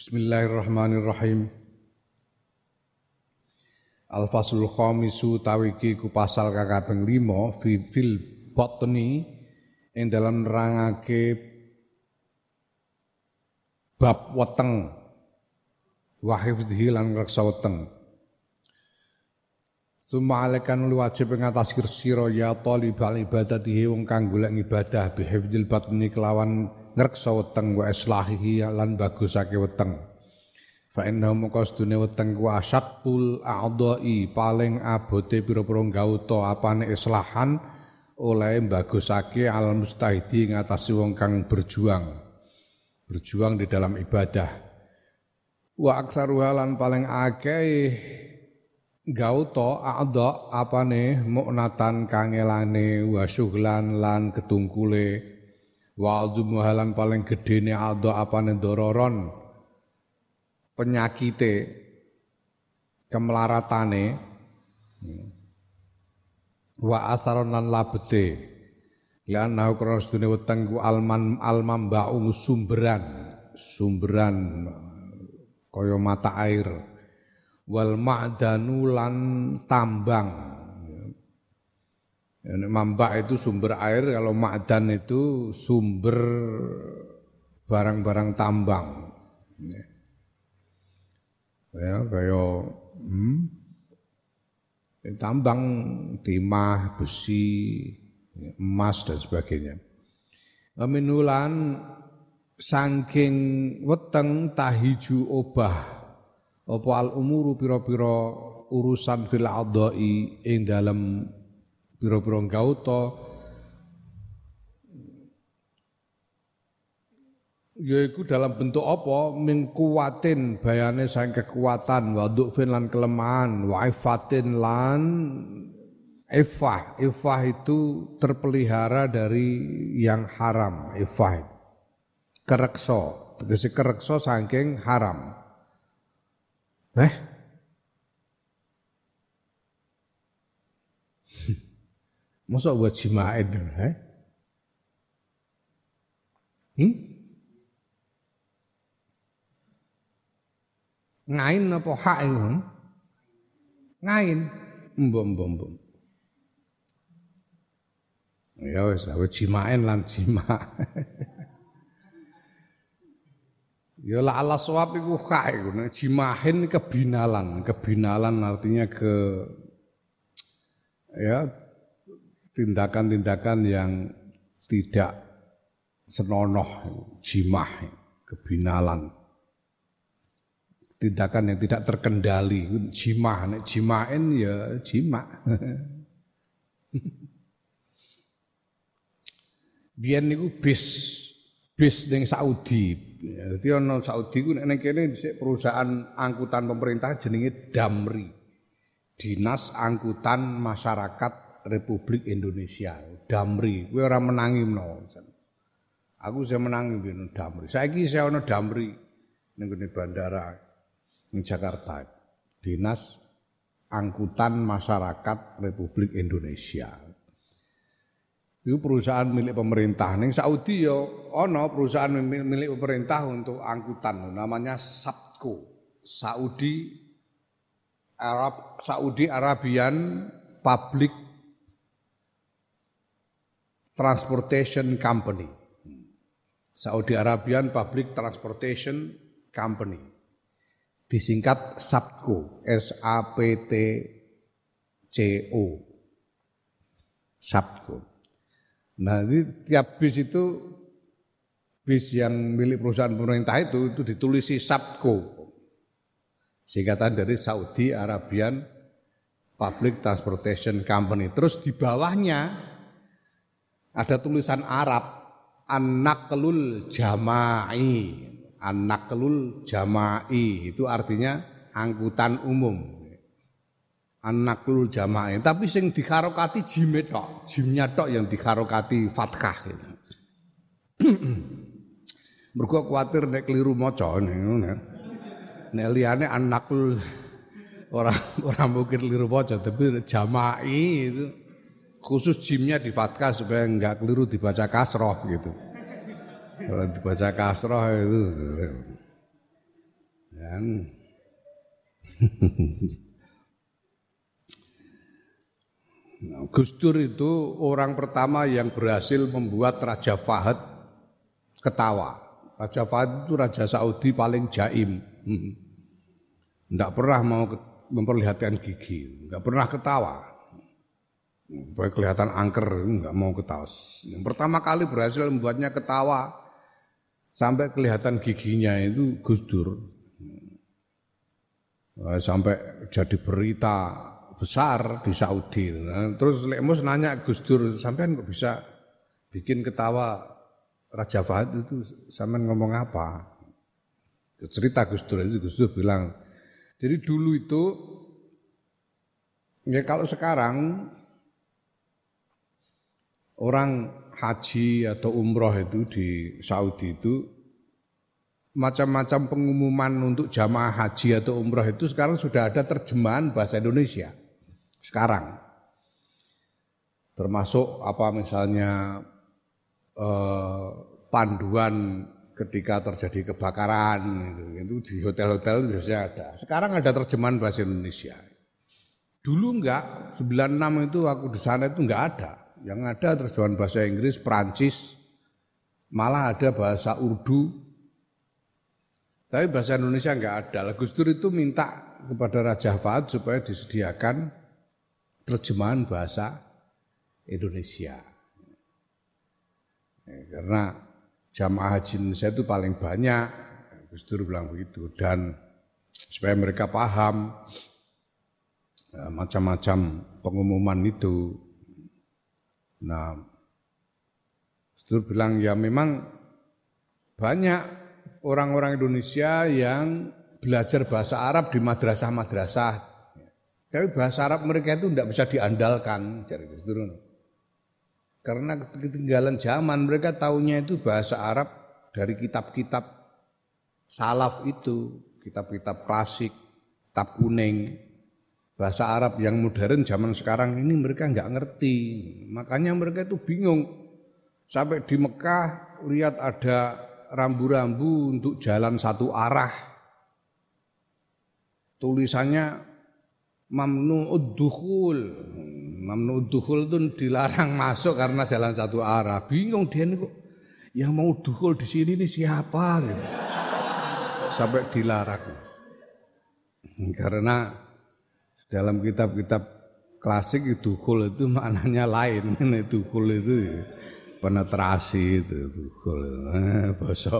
Bismillahirrahmanirrahim. Al-faslul khamisu tawiki ku pasal kakabeng limo fi fil botni ing dalam nerangake bab weteng wa hifdhihi lan weteng. Suma alekan lu wajib ngatasi sira ya talibal ibadatihi wong kang golek ibadah bihifdzil batni kelawan ngreksa weteng wa islahihi lan bagusake weteng. Fa inna sedune weteng ku asyaqul a'dha'i paling abote pira-pira gauta apane islahan oleh bagusake al mustahidi ngatasi wong kang berjuang. Berjuang di dalam ibadah. Wa aksaruha lan paling akeh gauta a'dha apane mu'natan kangelane wa syughlan lan ketungkule wa halan paling gedene aldo apane dororon penyakite kemelaratane wa asaron lan labete. Lan nau krono sedune weteng ku alman alman ba'u sumberan sumberan kaya mata air. Wal ma'danu lan tambang Mambak itu sumber air, kalau ma'dan itu sumber barang-barang tambang. Ya, kayak hmm, tambang timah, besi, emas dan sebagainya. Minulan saking weteng tahiju obah apa al umuru pira-pira urusan fil adai ing dalam pira-pira gauta yaiku dalam bentuk apa? Mingkuwatin bayane sang kekuatan wa fin lan kelemahan wa ifatin lan ifah ifah itu terpelihara dari yang haram. Ifah kerekso tegese kerekso saking haram. Eh Masa buat jimain eh? Hmm? Ngain apa hak itu? Ngain. Mbom mbom mbom. Ya wis, awe jimain lan jima. ya la ala sawab iku hak iku. Jimahin kebinalan, kebinalan artinya ke ya tindakan-tindakan yang tidak senonoh, jimah, kebinalan. Tindakan yang tidak terkendali, jimah, nek jimain ya jima. Biyen niku bis bis ning Saudi. Jadi ana Saudi ku nek kene perusahaan angkutan pemerintah jenenge Damri. Dinas Angkutan Masyarakat Republik Indonesia, Damri. Kowe ora menangi menawa. Aku saya menangi bino Damri. Saiki saya ono Damri ning bandara ning Jakarta. Dinas Angkutan Masyarakat Republik Indonesia. Itu perusahaan milik pemerintah. Ning Saudi ya ono perusahaan milik pemerintah untuk angkutan namanya Sapco. Saudi Arab Saudi Arabian Public Transportation Company. Saudi Arabian Public Transportation Company. Disingkat SAPCO, S A P T C O. SAPCO. Nah, ini tiap bis itu bis yang milik perusahaan pemerintah itu itu ditulisi SAPCO. Singkatan dari Saudi Arabian Public Transportation Company. Terus di bawahnya ada tulisan Arab an-naqlul jama'i. An-naqlul jama'i itu artinya angkutan umum. An-naqlul jama'i. Tapi sing dikarokati jime tok, jimnya tok yang dikarokati fathah gitu. Mergo kuatir nek keliru maca nek nek liyane an-naqlul orang orang mungkin keliru maca tapi jama'i itu khusus jimnya di fatkah supaya enggak keliru dibaca kasroh gitu. Kalau dibaca kasroh itu Nah, Gus Dur itu orang pertama yang berhasil membuat Raja Fahad ketawa. Raja Fahad itu Raja Saudi paling jaim. Tidak pernah mau memperlihatkan gigi, nggak pernah ketawa. Baik kelihatan angker, nggak mau ketawa. Yang pertama kali berhasil membuatnya ketawa sampai kelihatan giginya itu Gus Dur. Sampai jadi berita besar di Saudi. Nah, terus Lemus nanya Gus Dur, kok bisa bikin ketawa Raja Fahad itu sampean ngomong apa? Cerita Gus Dur itu Gus Dur bilang, jadi dulu itu ya kalau sekarang orang haji atau umroh itu di Saudi itu macam-macam pengumuman untuk jamaah haji atau umroh itu sekarang sudah ada terjemahan bahasa Indonesia sekarang. Termasuk apa misalnya eh, panduan ketika terjadi kebakaran gitu, itu di hotel-hotel biasanya ada. Sekarang ada terjemahan bahasa Indonesia. Dulu enggak, 96 itu aku di sana itu enggak ada. Yang ada terjemahan bahasa Inggris, Prancis, malah ada bahasa Urdu. Tapi bahasa Indonesia enggak ada. Gus Dur itu minta kepada Raja Fahad supaya disediakan terjemahan bahasa Indonesia. Ya, karena jamaah haji Indonesia itu paling banyak, Gus Dur bilang begitu, dan supaya mereka paham ya, macam-macam pengumuman itu. Nah, Dur bilang ya memang banyak orang-orang Indonesia yang belajar bahasa Arab di madrasah-madrasah tapi bahasa Arab mereka itu tidak bisa diandalkan, cari Gus Dur. Karena ketinggalan zaman mereka tahunya itu bahasa Arab dari kitab-kitab salaf itu, kitab-kitab klasik, kitab kuning. Bahasa Arab yang modern zaman sekarang ini mereka nggak ngerti. Makanya mereka itu bingung. Sampai di Mekah lihat ada rambu-rambu untuk jalan satu arah. Tulisannya mamnu'ud dukhul. Mamnu'ud dukhul itu dilarang masuk karena jalan satu arah. Bingung dia nih kok yang mau dukhul di sini ini siapa gitu. Sampai dilarang. Karena dalam kitab-kitab klasik itu dukhul itu maknanya lain. Ini dukhul itu penetrasi itu dukhul. Eh, bahasa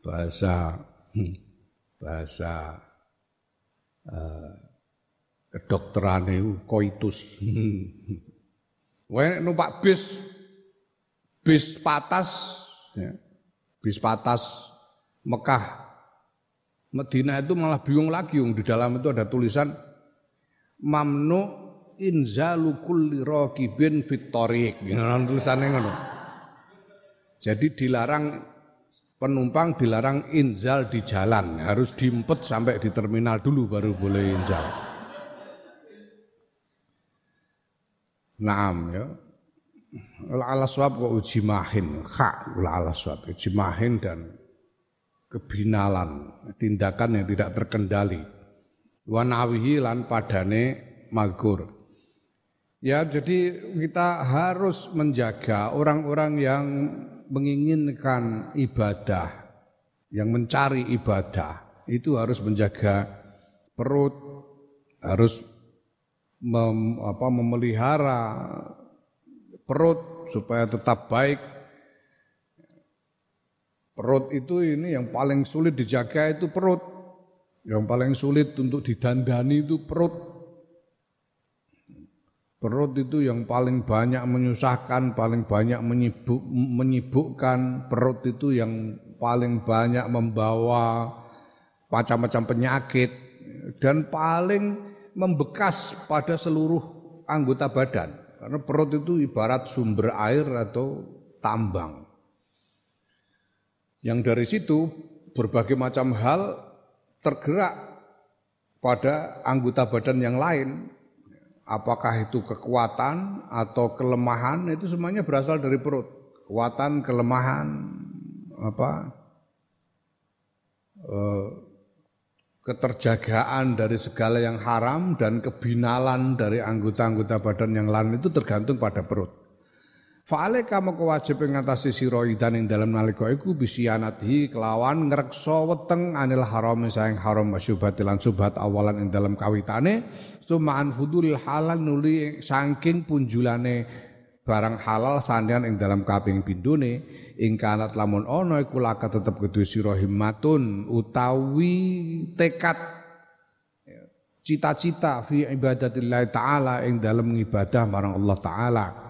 bahasa hmm, bahasa uh, kedokteran itu koitus. Wae numpak bis bis patas ya. bis patas Mekah Medina itu malah bingung lagi di dalam itu ada tulisan mamnu inzalu kulli raqibin fit tulisannya ngono. Jadi dilarang penumpang dilarang inzal di jalan, harus diempet sampai di terminal dulu baru boleh inzal. Naam ya. Ala swab kok uji mahin, hak ala swab uji mahin dan kebinalan, tindakan yang tidak terkendali. Wanawihi lan padane magur. Ya, jadi kita harus menjaga orang-orang yang menginginkan ibadah, yang mencari ibadah, itu harus menjaga perut, harus mem, apa, memelihara perut supaya tetap baik. Perut itu ini yang paling sulit dijaga itu perut. Yang paling sulit untuk didandani itu perut. Perut itu yang paling banyak menyusahkan, paling banyak menyibuk, menyibukkan. Perut itu yang paling banyak membawa macam-macam penyakit dan paling membekas pada seluruh anggota badan. Karena perut itu ibarat sumber air atau tambang. Yang dari situ berbagai macam hal tergerak pada anggota badan yang lain. Apakah itu kekuatan atau kelemahan itu semuanya berasal dari perut. Kekuatan, kelemahan, apa, eh, keterjagaan dari segala yang haram dan kebinalan dari anggota-anggota badan yang lain itu tergantung pada perut. Fa'alaika maka wajib ngatasi sira idan ing dalem nalika iku bisianati kelawan ngrekso weteng anil haram saing haram masyubhat lan subhat awalan ing dalem kawitane sumaan fudul halal nuli saking punjulane barang halal sandian ing dalam kaping pindune ing kanat lamun ana iku laka tetep kudu sira himmatun utawi tekad cita-cita fi ibadatillah taala ing dalam ibadah marang Allah taala Ya.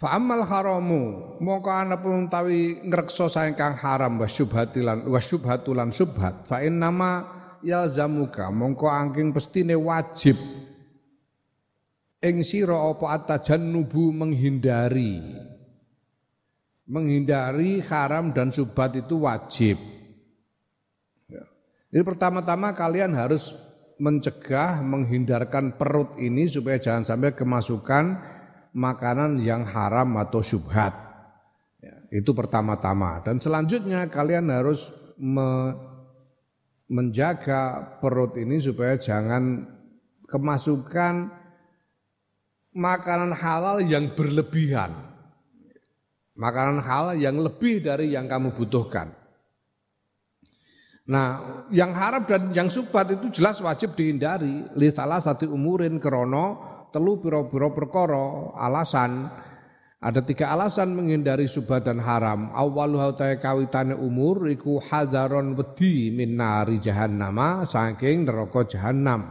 Fa amal haramu mongko ana pun tawi ngrekso saeng kang haram wa syubhatilan wa syubhatulan syubhat fa innama yalzamuka mongko angking pestine wajib ing sira apa atajannubu menghindari menghindari haram dan syubhat itu wajib. Ya. Jadi pertama-tama kalian harus mencegah, menghindarkan perut ini supaya jangan sampai kemasukan makanan yang haram atau syubhat. Ya, itu pertama-tama. Dan selanjutnya kalian harus me menjaga perut ini supaya jangan kemasukan makanan halal yang berlebihan. Makanan halal yang lebih dari yang kamu butuhkan. Nah, yang haram dan yang subhat itu jelas wajib dihindari. Li salah satu umurin krono telu piro-piro perkara alasan ada tiga alasan menghindari subhat dan haram. Awalu hautai kawitane umur iku hadaron wedi min nari jahannama saking neraka jahannam.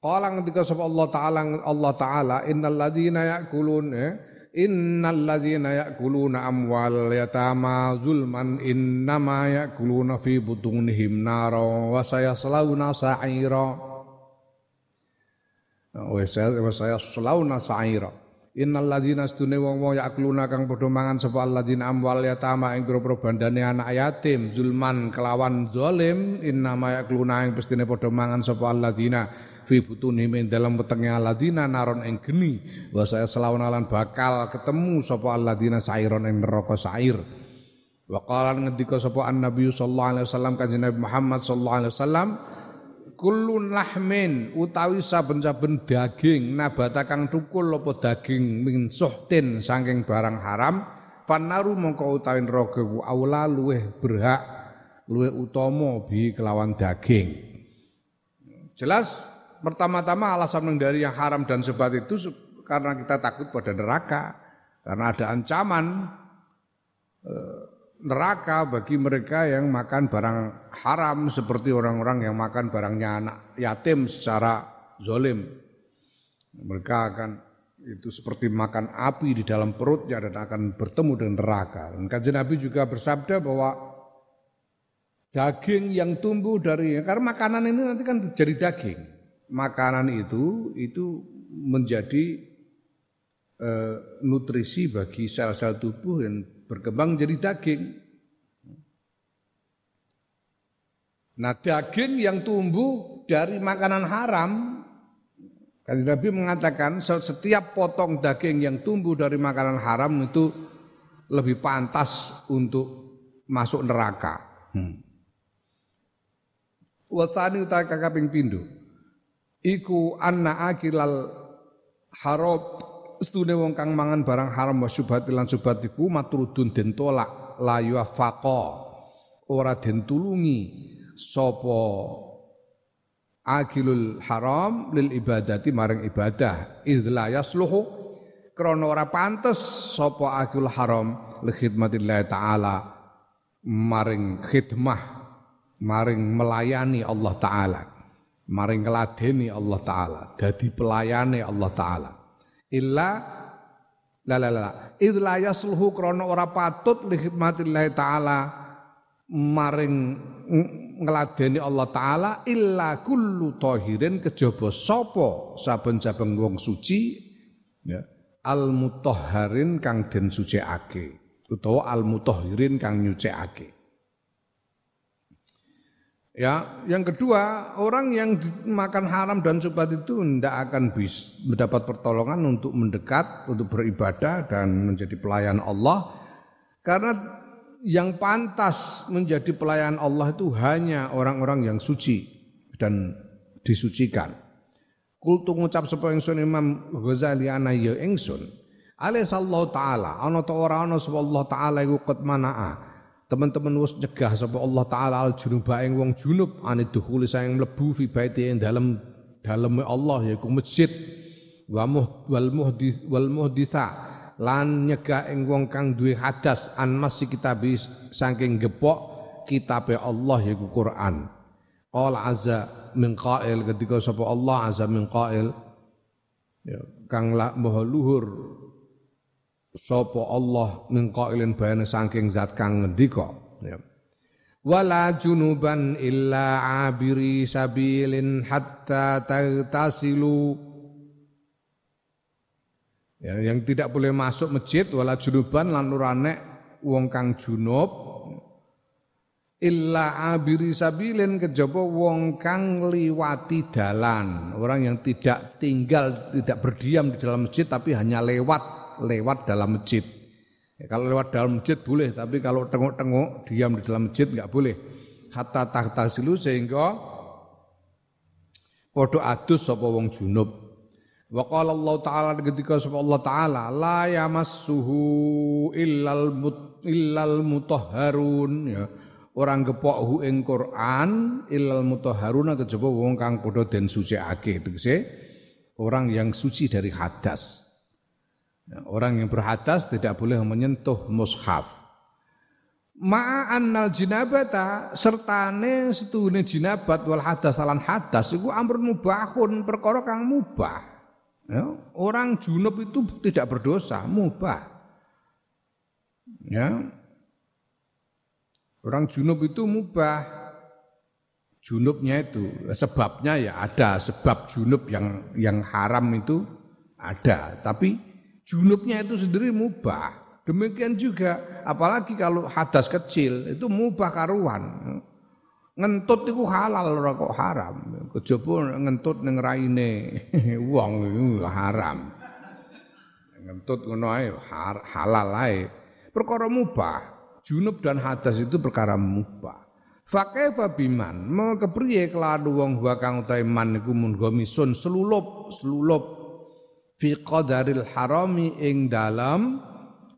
Qala ngendika sapa Allah taala Allah taala innal ladzina ya'kulun eh, innal ladzina ya'kuluna amwal yatama zulman innama ya'kuluna fi butunihim nara wa sayaslawna sa'ira wa sayaslawna sa'ira. Innal ladzina stune wong-wong ya'kuluna kang padha mangan sapa alladzina amwal yatama ing pira bandane anak yatim zulman kelawan zalim innama ya'kuluna ing pestine padha mangan sapa alladzina fi butunihim ing dalam wetenge alladzina naron ing geni. Wa saya selawan alan bakal ketemu sapa alladzina sairon ing neraka sair. Wa qala ngendika sapa annabi sallallahu alaihi wasallam kanjeng Nabi Muhammad sallallahu alaihi wasallam kullu lahmin utawi saben-saben daging nabata kang tukul apa daging min suhtin saking barang haram fanaru mongko utawi neraka aula luweh berhak luweh utama bi kelawan daging. Jelas pertama-tama alasan menghindari yang haram dan sebat itu karena kita takut pada neraka, karena ada ancaman eh, neraka bagi mereka yang makan barang haram seperti orang-orang yang makan barangnya anak yatim secara zolim. Mereka akan itu seperti makan api di dalam perutnya dan akan bertemu dengan neraka. Dan kajian Nabi juga bersabda bahwa daging yang tumbuh dari karena makanan ini nanti kan jadi daging makanan itu itu menjadi e, nutrisi bagi sel-sel tubuh yang berkembang jadi daging. Nah, daging yang tumbuh dari makanan haram Kan Nabi mengatakan setiap potong daging yang tumbuh dari makanan haram itu lebih pantas untuk masuk neraka. Hmm. Watani utai kakaping pindu iku anna akilal harob stune wong kang mangan barang haram wa syubhat lan syubhat iku matrudun den tolak la yuafaqa ora den tulungi sapa akilul haram lil ibadati maring ibadah. Idla yasluhu krana ora pantes sapa akilul haram li khidmatillah taala maring khidmah maring melayani Allah taala maring ngladeni Allah taala dadi pelayane Allah taala illa la la la idla yasluhu krana ora patut li khidmatillah taala maring ngladeni Allah taala illa kullu tahirin kejaba sapa saben-saben wong suci ya al kang den sucikake utawa al mutahhirin kang nyucikake Ya, yang kedua, orang yang makan haram dan subhat itu tidak akan bisa mendapat pertolongan untuk mendekat, untuk beribadah dan menjadi pelayan Allah karena yang pantas menjadi pelayan Allah itu hanya orang-orang yang suci dan disucikan. Kultu ngucap sapa ingsun Imam Ghazali ana ya ingsun. Alaihissallahu taala ana ta ora ana sapa Allah taala iku qad manaa. Teman-teman wis nyegah sapa Allah taala al junuba ing wong junub. Ane dukhuli sayang mlebu fi baiti ing dalem daleme Allah yaiku masjid. Wa muh wal muhdits wal muhditsa lan nyegah ing wong kang duwe hadas an masih kitabi saking gepok kitabe Allah yaiku Quran. Qala azza min qail ketika sapa Allah azza min qail ya, kang la maha luhur sapa Allah min qailin bayane saking zat kang ngendika. Ya. wala junuban illa abiri sabilin hatta tagtasilu ya, yang tidak boleh masuk masjid wala junuban lan nurane wong kang junub. Illa abiri sabilin kejaba wong kang liwati dalan. Orang yang tidak tinggal tidak berdiam di dalam masjid tapi hanya lewat lewat dalam masjid. Ya, kalau lewat dalam masjid boleh tapi kalau tengok-tengok diam di dalam masjid nggak boleh. Kata tahta silu sehingga podo adus sapa wong junub. Wa qala Allah taala ketika sapa Allah taala la yamassuhu illal mut, illal mutahharun. Ya orang gepok hu ing Quran ilal mutahharuna kejaba wong kang padha den suciake tegese orang yang suci dari hadas. Nah, orang yang berhadas tidak boleh menyentuh mushaf. Ma'annal jinabata sertane setune jinabat wal hadas salan hadas iku amrun mubahun perkara kang mubah. Ya, orang junub itu tidak berdosa, mubah. Ya, Orang junub itu mubah. Junubnya itu sebabnya ya ada sebab junub yang yang haram itu ada, tapi junubnya itu sendiri mubah. Demikian juga apalagi kalau hadas kecil itu mubah karuan. Ngentut itu halal ora kok haram. Kejaba ngentut ning raine wong haram. Ngentut ngono ae halal ae. Perkara mubah. junub dan hadas itu perkara mubah. Fakaifa biman mau kepriye keladu wong wa kang man iku mun sun selulup selulup fi qadaril harami ing dalam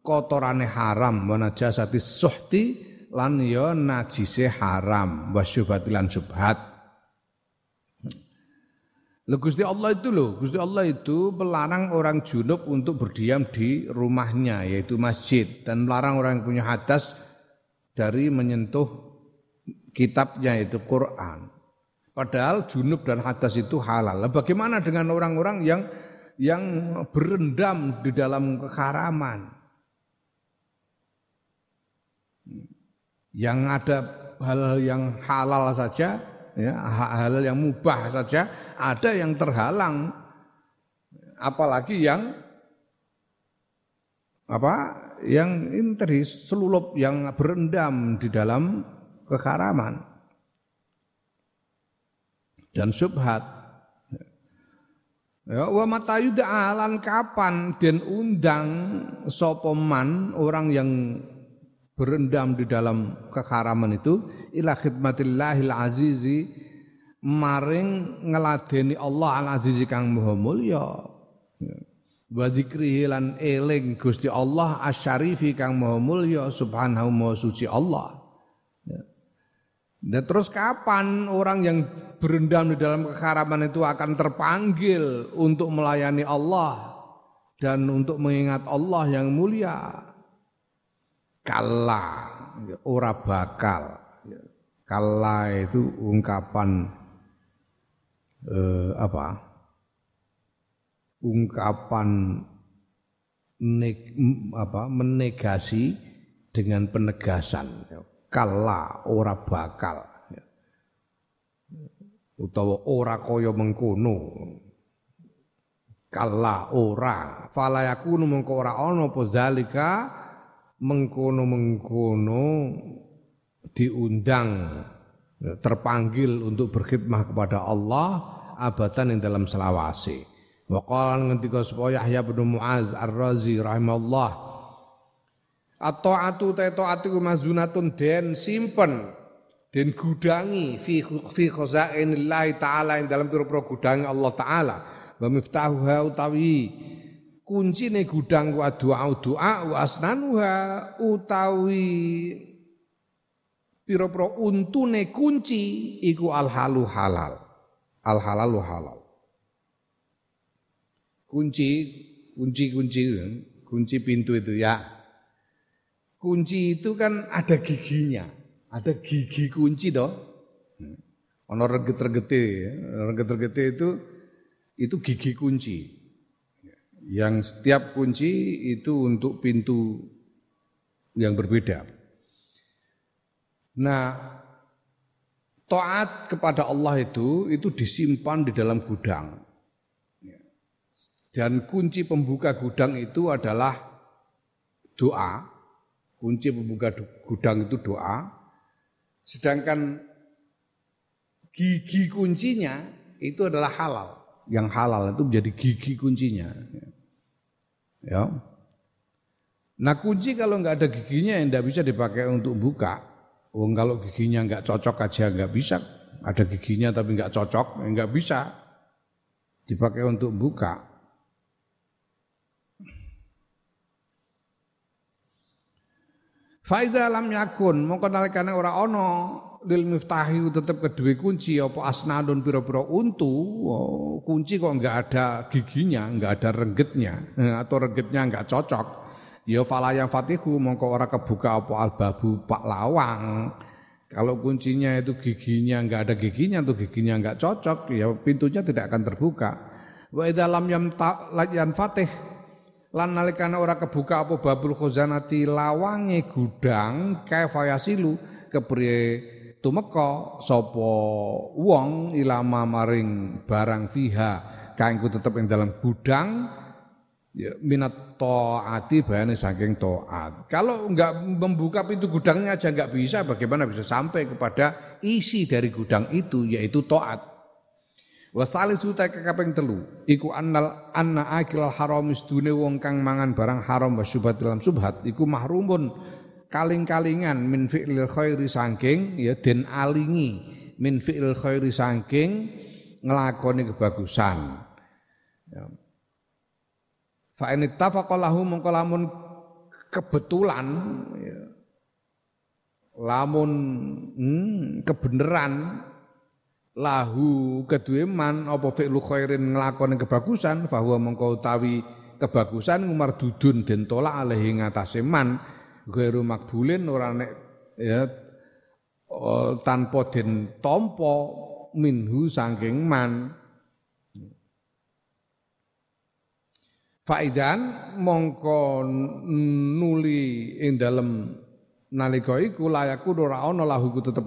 kotorane haram wa najasati suhti lan ya najise haram wa syubhatilan syubhat Gusti Allah itu loh, Gusti Allah itu melarang orang junub untuk berdiam di rumahnya yaitu masjid dan melarang orang yang punya hadas dari menyentuh kitabnya yaitu Quran. Padahal junub dan hadas itu halal. Bagaimana dengan orang-orang yang yang berendam di dalam keharaman? Yang ada hal-hal yang halal saja ya hal yang mubah saja ada yang terhalang. Apalagi yang apa yang ini tadi selulup yang berendam di dalam keharaman. Dan subhat ya wa matayuda alan kapan dan undang sopoman orang yang berendam di dalam keharaman itu ila khidmatillahil azizi maring ngeladeni Allah al azizi kang maha mulya. Wa dzikrihi eling Gusti Allah asyarifi kang maha mulya subhanahu maha suci Allah dan terus kapan orang yang berendam di dalam keharaman itu akan terpanggil untuk melayani Allah dan untuk mengingat Allah yang mulia? Kalla. Ora bakal. Kalla itu ungkapan eh, apa? Ungkapan neg, apa? Menegasi dengan penegasan kalla ora bakal. Utawa ora kaya mengkono. Kalla ora. Fala yakunu mengko ora ana apa zalika mengkono-mengkono diundang terpanggil untuk berkhidmah kepada Allah abadan yang dalam selawasi. Wa qala ngendika sapa Yahya bin Muaz Ar-Razi rahimahullah atau atu teto atu mazunatun den simpen den gudangi fi fi khazainillahi taala ing dalam pira-pira gudangi Allah taala. Wa miftahuha utawi kuncine gudang wa doa doa wa asnanuha utawi pira-pira untune kunci iku al halu halal. Al halalu halal. Kunci kunci kunci kunci pintu itu ya kunci itu kan ada giginya, ada gigi kunci toh. Hmm. Ono reget-regete, reget-regete itu itu gigi kunci. Yang setiap kunci itu untuk pintu yang berbeda. Nah, taat kepada Allah itu itu disimpan di dalam gudang. Dan kunci pembuka gudang itu adalah doa Kunci pembuka gudang itu doa. Sedangkan gigi kuncinya itu adalah halal. Yang halal itu menjadi gigi kuncinya. Ya. Nah kunci kalau nggak ada giginya yang nggak bisa dipakai untuk buka. Oh kalau giginya nggak cocok aja nggak bisa. Ada giginya tapi nggak cocok nggak bisa dipakai untuk buka. Faida lam yakun mongko nalikane ora ana lil miftahi tetep kedue kunci apa asnadun pira-pira untu oh, kunci kok enggak ada giginya enggak ada renggetnya eh, atau renggetnya enggak cocok. Ya yang fatihu mongko ora kebuka apa albabu pak lawang. Kalau kuncinya itu giginya enggak ada giginya atau giginya enggak cocok ya pintunya tidak akan terbuka. Wa dalam yang yan fatih lan nalikane ora kebuka apa babul khazanati lawange gudang kafayasilu kepriye tumeka sapa wong ilama maring barang fiha kanggo tetep ing dalam gudang ya minat taati bayane saking taat. Kalau enggak membuka pintu gudangnya aja enggak bisa, bagaimana bisa sampai kepada isi dari gudang itu yaitu taat. Wa salisu ta kaping telu. Iku annal anna akil haram istune wong kang mangan barang haram wa syubhat dalam subhat iku mahrumun kaling-kalingan min fi'lil khairi saking ya den alingi min fi'lil khairi saking nglakoni kebagusan. Ya. Fa in ittafaqa lahu mongko lamun kebetulan ya, lamun hmm, kebenaran lahu kedue man apa fi'lu khairin nglakoni kebagusan bahwa mengko utawi kebagusan ngumar dudun den tolak alaihi ngatasé man ghairu makbulin ora nek ya tanpa den tampa minhu saking man. Faidan mongko nuli ing dalem nalika iku layaku ora ana lahu tetep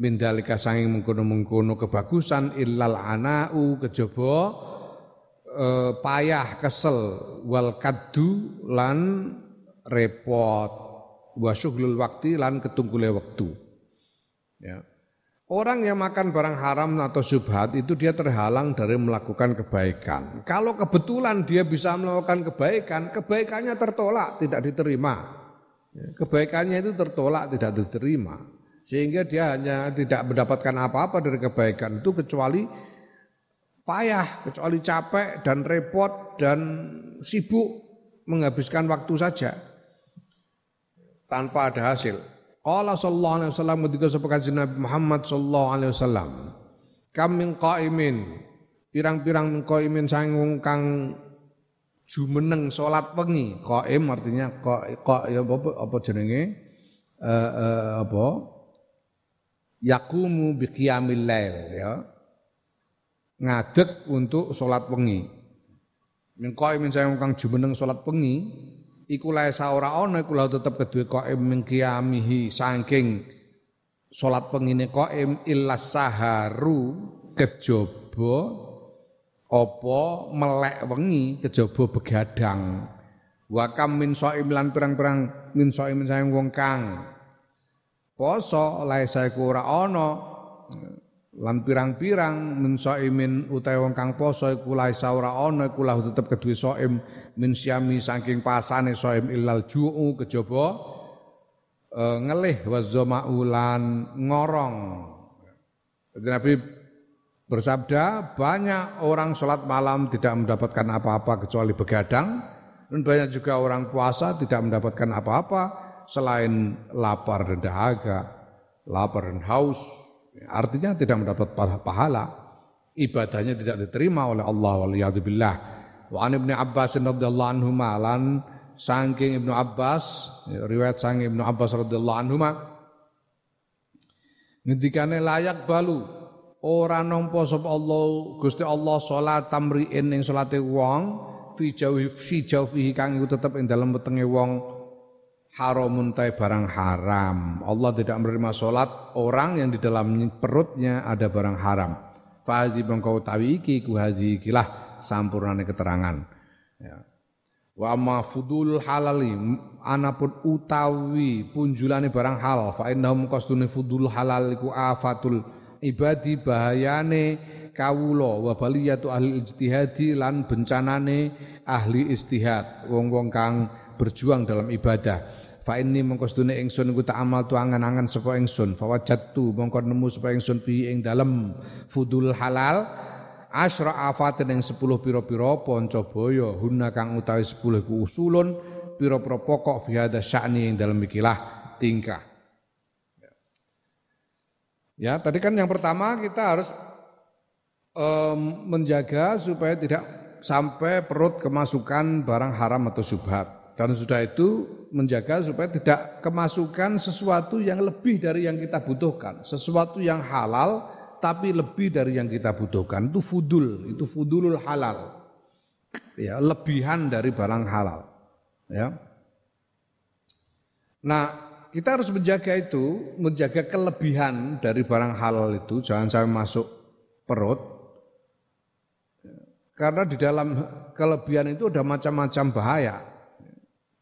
min dalika sanging mengkono-mengkono kebagusan illal anau kejaba e, payah kesel wal kaddu lan repot wa syughlul waktu lan ketunggule waktu ya Orang yang makan barang haram atau subhat itu dia terhalang dari melakukan kebaikan. Kalau kebetulan dia bisa melakukan kebaikan, kebaikannya tertolak, tidak diterima. Ya, kebaikannya itu tertolak, tidak diterima. Sehingga dia hanya tidak mendapatkan apa-apa dari kebaikan itu kecuali payah, kecuali capek dan repot dan sibuk menghabiskan waktu saja. Tanpa ada hasil. Allah sallallahu alaihi wasallam ketika sepakat Nabi Muhammad sallallahu alaihi wasallam kam min qaimin. Pirang-pirang qaimin sangung kang jumeneng salat wengi. Qaim artinya qa apa apa jenenge? Uh, uh, apa yakumu biqiyamil lail ya. Ngadeg untuk salat wengi. Min qaimin saya kang jumeneng salat wengi iku lae ora ana iku tetep kedue qaim min qiyamihi saking salat wengine qaim illas saharu kejaba apa melek wengi kejaba begadang wa kam min shaim lan pirang-pirang min shaimin sayang wong kang poso lae iku ora ana lan pirang-pirang min saimin utawa wong kang poso iku la ora ana iku lahu tetep kedue saim min syami saking pasane saim illal ju'u kejaba e, ngelih wa zamaulan ngorong. Jadi Nabi bersabda banyak orang sholat malam tidak mendapatkan apa-apa kecuali begadang dan banyak juga orang puasa tidak mendapatkan apa-apa selain lapar dan dahaga, lapar dan haus Artinya tidak mendapat pahala, ibadahnya tidak diterima oleh Allah waliyadzubillah. Wa an Ibnu Abbas radhiyallahu anhu malan saking Ibnu Abbas, riwayat saking Ibnu Abbas radhiyallahu anhu ngendikane layak balu ora nampa sapa Allah Gusti Allah salat tamriin ing salate wong fi jauhi fi jauhi kang iku tetep ing dalem wetenge wong haramun tay barang haram. Allah tidak menerima solat orang yang di dalam perutnya ada barang haram. Fahazi bangkau tawi iki ku hazi ikilah sampurnane keterangan. Ya. Wa amma fudul halali anapun utawi punjulane barang halal fa innahum qasdune fudul halal iku afatul ibadi bahayane kawula wa baliyatu ahli ijtihadi lan bencanane ahli istihad wong-wong kang berjuang dalam ibadah fa inni mongko sedune ingsun iku tak amal tu angan-angan sapa ingsun. Fa wajadtu mongko nemu sapa ingsun fi ing dalem fudul halal. Asra afatin ing 10 pira-pira panca baya hunna kang utawi 10 iku usulun pira-pira pokok fi hadza sya'ni ing dalem ikilah tingkah. Ya, tadi kan yang pertama kita harus um, menjaga supaya tidak sampai perut kemasukan barang haram atau subhat. Dan sudah itu menjaga supaya tidak kemasukan sesuatu yang lebih dari yang kita butuhkan. Sesuatu yang halal tapi lebih dari yang kita butuhkan. Itu fudul, itu fudulul halal. Ya, lebihan dari barang halal. Ya. Nah, kita harus menjaga itu, menjaga kelebihan dari barang halal itu, jangan sampai masuk perut. Karena di dalam kelebihan itu ada macam-macam bahaya.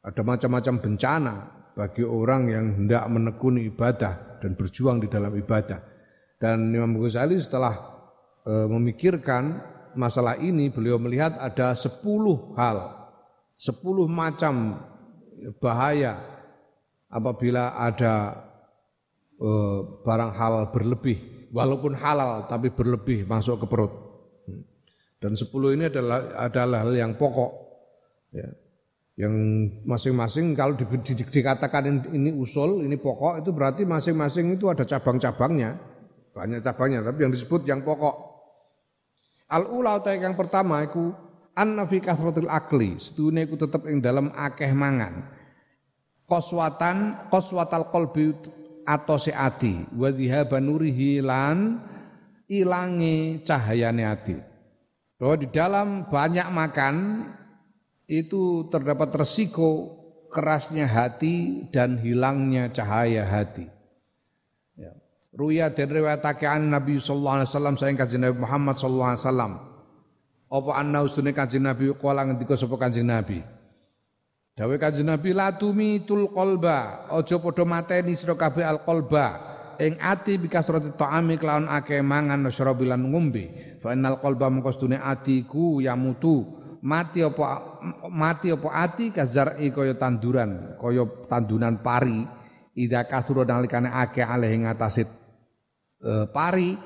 Ada macam-macam bencana bagi orang yang hendak menekuni ibadah dan berjuang di dalam ibadah. Dan Imam Ghazali setelah e, memikirkan masalah ini, beliau melihat ada sepuluh hal, sepuluh macam bahaya apabila ada e, barang halal berlebih, walaupun halal tapi berlebih masuk ke perut. Dan sepuluh ini adalah adalah hal yang pokok. Ya yang masing-masing kalau di, di, di, dikatakan ini usul, ini pokok itu berarti masing-masing itu ada cabang-cabangnya, banyak cabangnya, tapi yang disebut yang pokok. Al ula yang pertama itu anna fi kasratil akli, setune iku tetep ing dalam akeh mangan. Koswatan koswatal qalbi atau ati wa dhihaba nurihi lan ilange cahayane ati. Bahwa di dalam banyak makan itu terdapat resiko kerasnya hati dan hilangnya cahaya hati. Ya. Ruya dan riwayatake an Nabi sallallahu alaihi wasallam sayang kanjeng Nabi Muhammad sallallahu alaihi wasallam. Apa anna ustune kanjeng Nabi kala ngendika sapa kanjeng Nabi. Dawe kanjeng Nabi la tumitul qalba, aja padha mateni sira kabeh al qalba ing ati bikasrati ta'ami kelawan akeh mangan syarabilan ngombe. Fa innal qalba mengko atiku yamutu mati apa mati apa ati kazari kaya tanduran kaya tandunan pari. Ida kathura nalikane akeh alih ing atase e, pari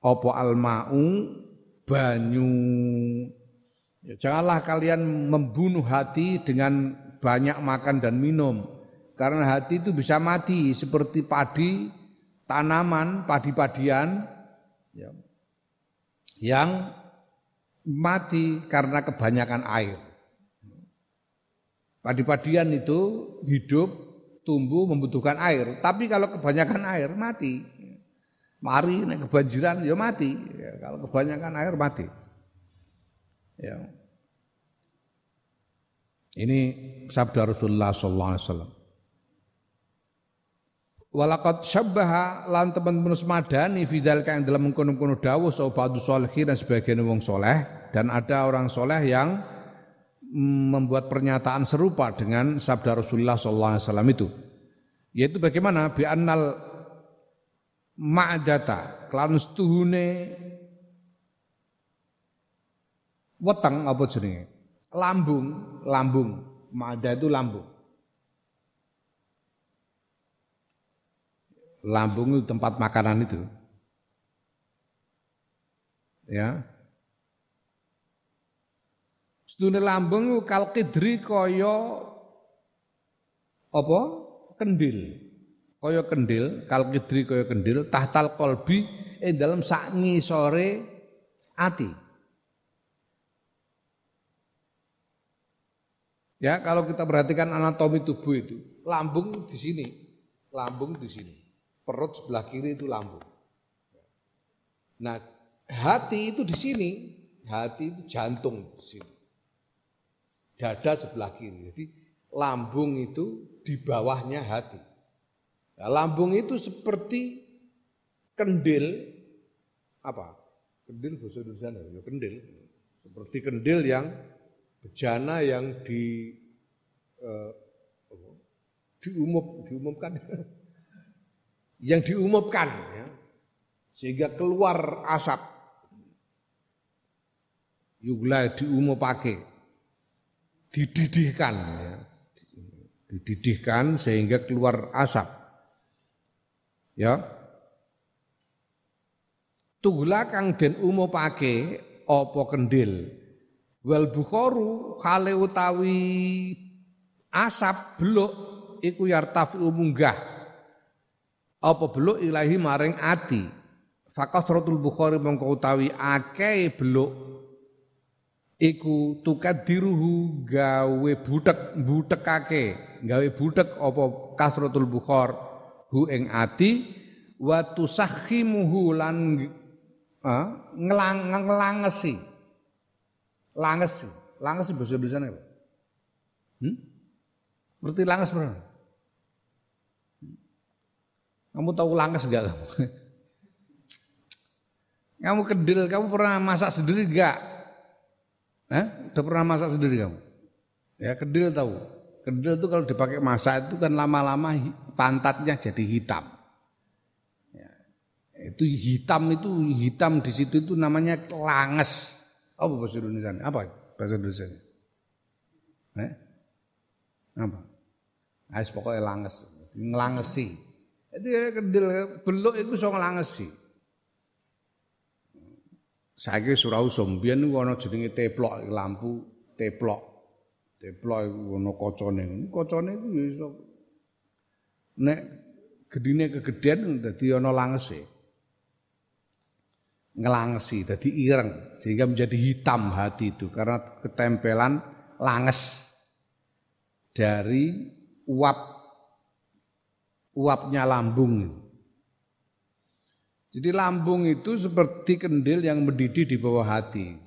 apa almau banyu. Ya, janganlah kalian membunuh hati dengan banyak makan dan minum karena hati itu bisa mati seperti padi tanaman padi-padian ya, yang mati karena kebanyakan air. Padi-padian itu hidup, tumbuh membutuhkan air, tapi kalau kebanyakan air mati. Mari naik kebanjiran ya mati. Ya, kalau kebanyakan air mati. Ya. Ini sabda Rasulullah wasallam. Walakot syabbaha lan teman-teman semadani fidal yang dalam mengkono-kono dawuh sapa dan sebagian wong soleh. Dan ada orang soleh yang membuat pernyataan serupa dengan sabda Rasulullah SAW itu. Yaitu bagaimana? Bi annal ma'data klan setuhune weteng apa jenenge? Lambung lambung. Ma'da itu lambung lambung itu tempat makanan itu ya Sedune lambung kal kidri kaya apa? Kendil. Kaya kendil, kal kidri kaya kendil, tahtal kolbi ing dalam sak ngisore ati. Ya, kalau kita perhatikan anatomi tubuh itu, lambung di sini, lambung di sini. Perut sebelah kiri itu lambung. Nah, hati itu di sini, hati itu jantung di sini dada sebelah kiri. Jadi lambung itu di bawahnya hati. Nah, lambung itu seperti kendil apa? Kendil bahasa Indonesia ya kendil. Seperti kendil yang bejana yang di eh, diumum diumumkan yang diumumkan ya. Sehingga keluar asap. Yugla diumumake. Dididihkan ya. dididihkan sehingga keluar asap. Ya. Tugla kang den umupake apa kendil? Wal bukharu khale utawi asap beluk iku yartafi munggah apa beluk ilahi maring ati faqasratul bukhari mongko utawi akeh beluk iku tukadiruhu gawe butek butekake gawe butek apa kasratul bukhar hu ing ati wa tusakhimuhu lan ngelang ngelangesi. Langesi. Langesi bahasa Indonesia apa hmm? Berarti langes benar kamu tahu langes gak kamu kedil kamu pernah masak sendiri gak Eh? Udah pernah masak sendiri kamu? Ya kedil tahu. Kedil itu kalau dipakai masak itu kan lama-lama pantatnya jadi hitam. Ya. Itu hitam itu hitam di situ itu namanya langes. Apa bahasa Indonesia? Apa bahasa Indonesia? Eh? Apa? Ais pokoknya langes, ngelangesi. Itu ya kedil beluk itu so ngelangesi. Saiki surau sombian niku ana jenenge teplok lampu teplok. Teplok iku ana kacane. Kacane iku ya iso nek gedine kegedhen dadi ana langese. Ngelangesi dadi ireng sehingga menjadi hitam hati itu karena ketempelan langes dari uap uapnya lambung. Jadi lambung itu seperti kendil yang mendidih di bawah hati.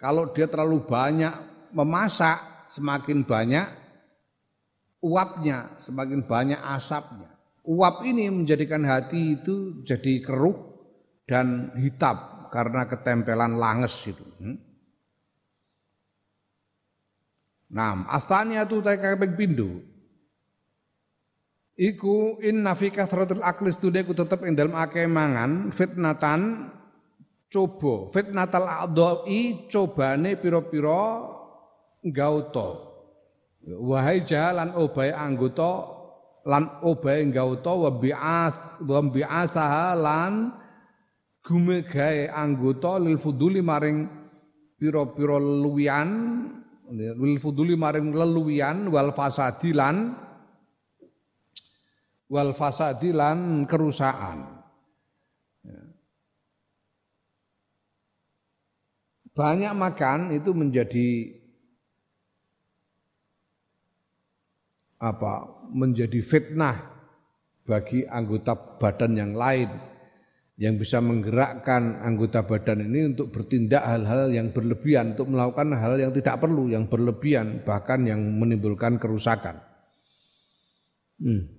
Kalau dia terlalu banyak memasak, semakin banyak uapnya, semakin banyak asapnya. Uap ini menjadikan hati itu jadi keruh dan hitam karena ketempelan langes itu. Nah, itu kayak pindu. Iku inna fi kathratil akli studi ku tetep ing dalem akeh mangan fitnatan coba. Fitnatal a'dha'i cobane pira-pira gauta wahai jalan obahe anggota lan obahe gauta wa bi'as wa bi'asaha lan gumegae anggota lil fuduli maring pira-pira luwian lil fuduli maring leluwian wal fasadi lan wal fasadi lan kerusakan. Ya. Banyak makan itu menjadi apa? Menjadi fitnah bagi anggota badan yang lain yang bisa menggerakkan anggota badan ini untuk bertindak hal-hal yang berlebihan, untuk melakukan hal yang tidak perlu, yang berlebihan, bahkan yang menimbulkan kerusakan. Hmm.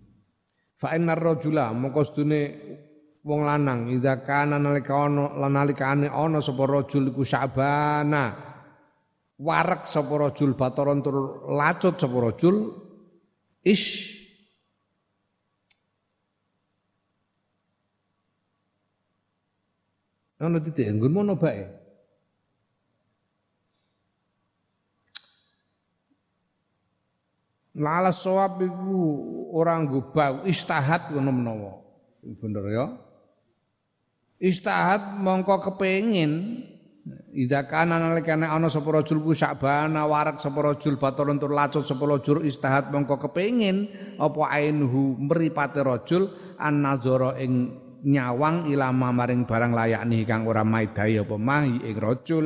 Fa innar rajula sedune wong lanang idza kana nalika ana lan nalikane ana sapa rajul iku sabana warek sapa rajul batoron tur lacut sapa rajul ish Ono titik nggon mono bae. Lala sawab iku orang gubau istahat ngono menawa. Bener ya. Istahat mongko kepengin Ida kana nalikane ana sapa rajul ku sakbana warak sapa rajul batalun tur lacut sapa rajul istahat mongko kepengin apa ainhu mripate rajul an nazara ing nyawang ilama maring barang layak nih kang ora maidai apa mahi ing rajul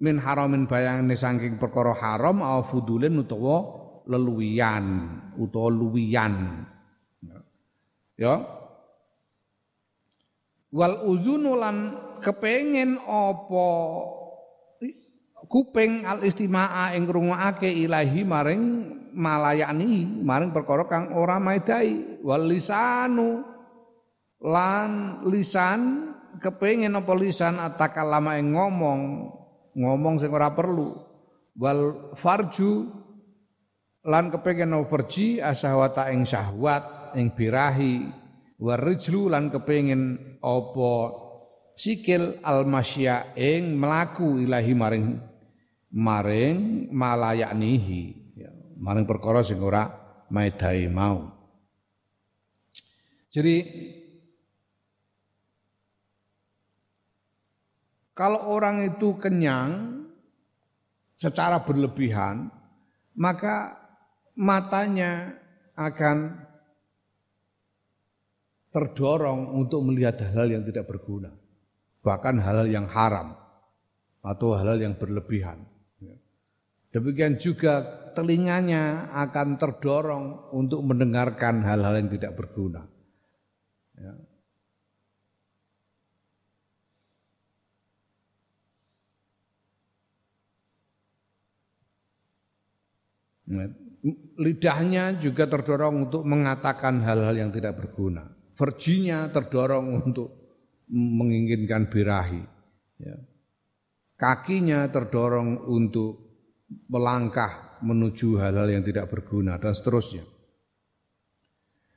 min haramin bayangane saking perkara haram au fudulin utawa leluwian utawa luwian. Ya. Wal uzunu lan kepengen apa kuping al istimaa ing ngrungokake ilahi maring malayani maring perkara kang ora maidai wal lisanu lan lisan kepengen apa lisan atakalama ing ngomong ngomong sing ora perlu. Wal farju lan kepengen farji asahwata ing syahwat ing birahi. Warijlu lan kepengen apa? Sikil almasya ing melaku ilahi maring maring malayaknihi. Ya, maring perkara sing ora maedai mau. Jadi kalau orang itu kenyang secara berlebihan maka matanya akan terdorong untuk melihat hal-hal yang tidak berguna bahkan hal-hal yang haram atau hal-hal yang berlebihan. Demikian juga telinganya akan terdorong untuk mendengarkan hal-hal yang tidak berguna. Lidahnya juga terdorong untuk mengatakan hal-hal yang tidak berguna. Verjinya terdorong untuk menginginkan birahi. Ya. Kakinya terdorong untuk melangkah menuju hal-hal yang tidak berguna dan seterusnya.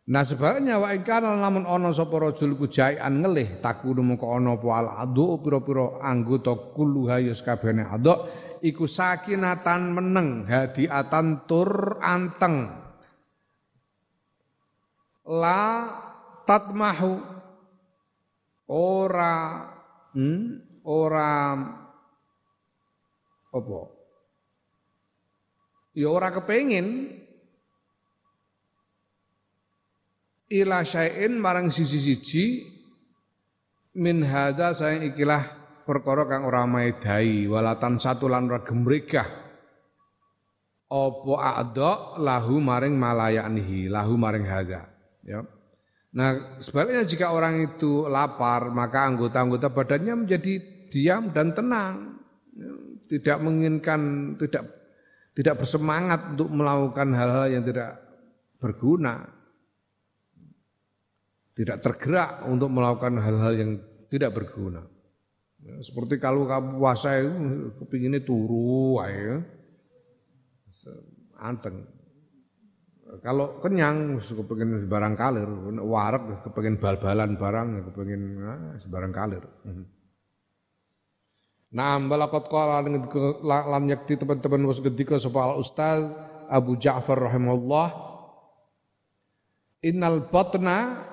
Nah sebaliknya wa ikana lamun ana sapa rajul jaian ngelih takunu mengko ana apa al adu pira-pira anggota kulluha ya sakabehane adu iku sakinatan meneng hadiatan tur anteng. La tatmahu. Ora hmm, ora apa? Ya ora kepengin. Ila syai'in marang sisi-siji. Min hadza saya ikilah perkara kang ora maedai walatan satu lan ora gemregah apa a'dha? Lahu maring malayanihi lahu maring hadza ya. Nah, sebaliknya jika orang itu lapar, maka anggota-anggota badannya menjadi diam dan tenang, tidak menginginkan, tidak tidak bersemangat untuk melakukan hal-hal yang tidak berguna, tidak tergerak untuk melakukan hal-hal yang tidak berguna. Ya, seperti kalau kamu puasa itu kepinginnya turu, ayo, anteng. Kalau kenyang kepengen sebarang kalir, warak kepengen bal-balan barang, kepengen nah, sebarang kalir. Nah, balakot kala lan yakti teman-teman was ketika sapa ustaz Abu Ja'far rahimahullah Innal batna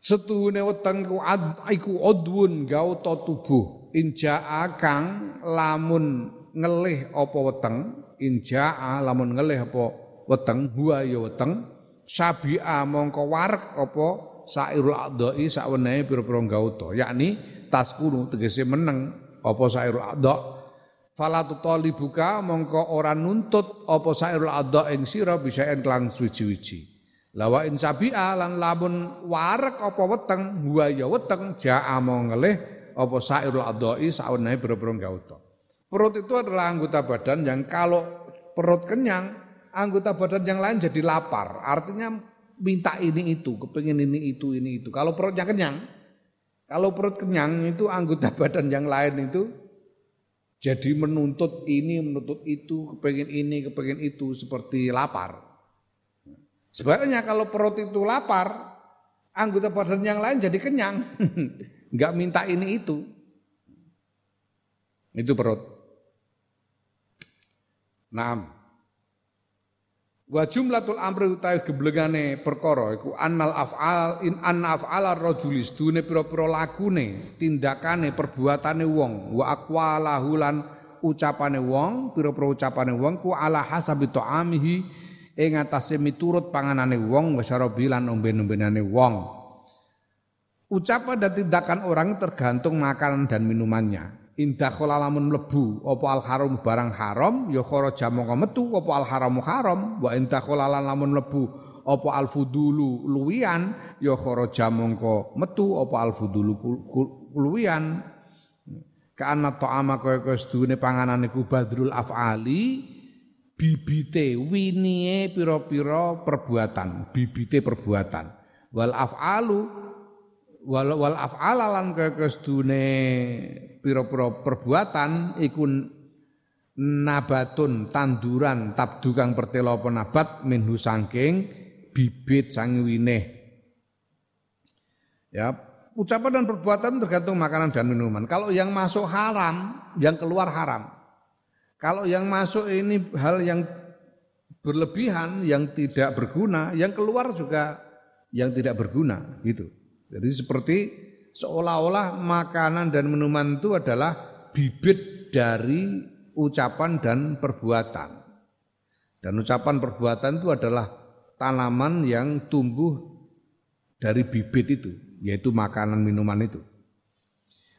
Setuhune weteng ku ad, iku odwun gauta tubuh. Injaa kang lamun ngelih apa weteng. Injaa lamun ngelih apa weteng huwa ya weteng. Sabia mongko warek apa sairul adai sakwenehe pira-pira gauta. Yakni taskunu tegese meneng apa sairul adha. Fala tutalibuka mongko ora nuntut apa sairul adha ing sira bisa kelang suwi-wiji lawa in sabia lan lamun warek apa weteng huwa ya weteng jaa ngelih apa sairul adai sawenehe boro-boro gauta. Perut itu adalah anggota badan yang kalau perut kenyang, anggota badan yang lain jadi lapar. Artinya minta ini itu, kepingin ini itu, ini itu. Kalau perutnya kenyang, kalau perut kenyang itu anggota badan yang lain itu jadi menuntut ini, menuntut itu, kepingin ini, kepingin itu seperti lapar. Sebenarnya kalau perut itu lapar, anggota badan yang lain jadi kenyang. Enggak minta ini itu. Itu perut. Nah, Wa jumlatul amri utawi geblengane perkara iku annal af'al in anna af'ala rajulis dune pira-pira lakune, tindakane, perbuatane wong, wa aqwalahu lan ucapane wong, pira-pira ucapane wong ku ala hasabi ta'amihi ing atase miturut panganane wong wa syarabi lan omben-ombenane wong. Ucapan dan tindakan orang tergantung makanan dan minumannya. Indah lamun mlebu apa al haram barang haram ya kharaja mongko metu apa al haram haram. Wa indah lamun mlebu apa al fudulu luwian ya kharaja mongko metu apa al fudulu luwian. Kana ta'ama kaya kaya sedune panganan iku badrul afali bibite winie pira-pira perbuatan bibite perbuatan. Wal afalu wal wal af'alalan kaya kestune pira-pira perbuatan iku nabatun tanduran tabdu kang pertelo apa nabat minhu sangking bibit sangiwine ya ucapan dan perbuatan tergantung makanan dan minuman. Kalau yang masuk haram yang keluar haram kalau yang masuk ini hal yang berlebihan yang tidak berguna yang keluar juga yang tidak berguna gitu jadi seperti seolah-olah makanan dan minuman itu adalah bibit dari ucapan dan perbuatan. Dan ucapan perbuatan itu adalah tanaman yang tumbuh dari bibit itu, yaitu makanan minuman itu.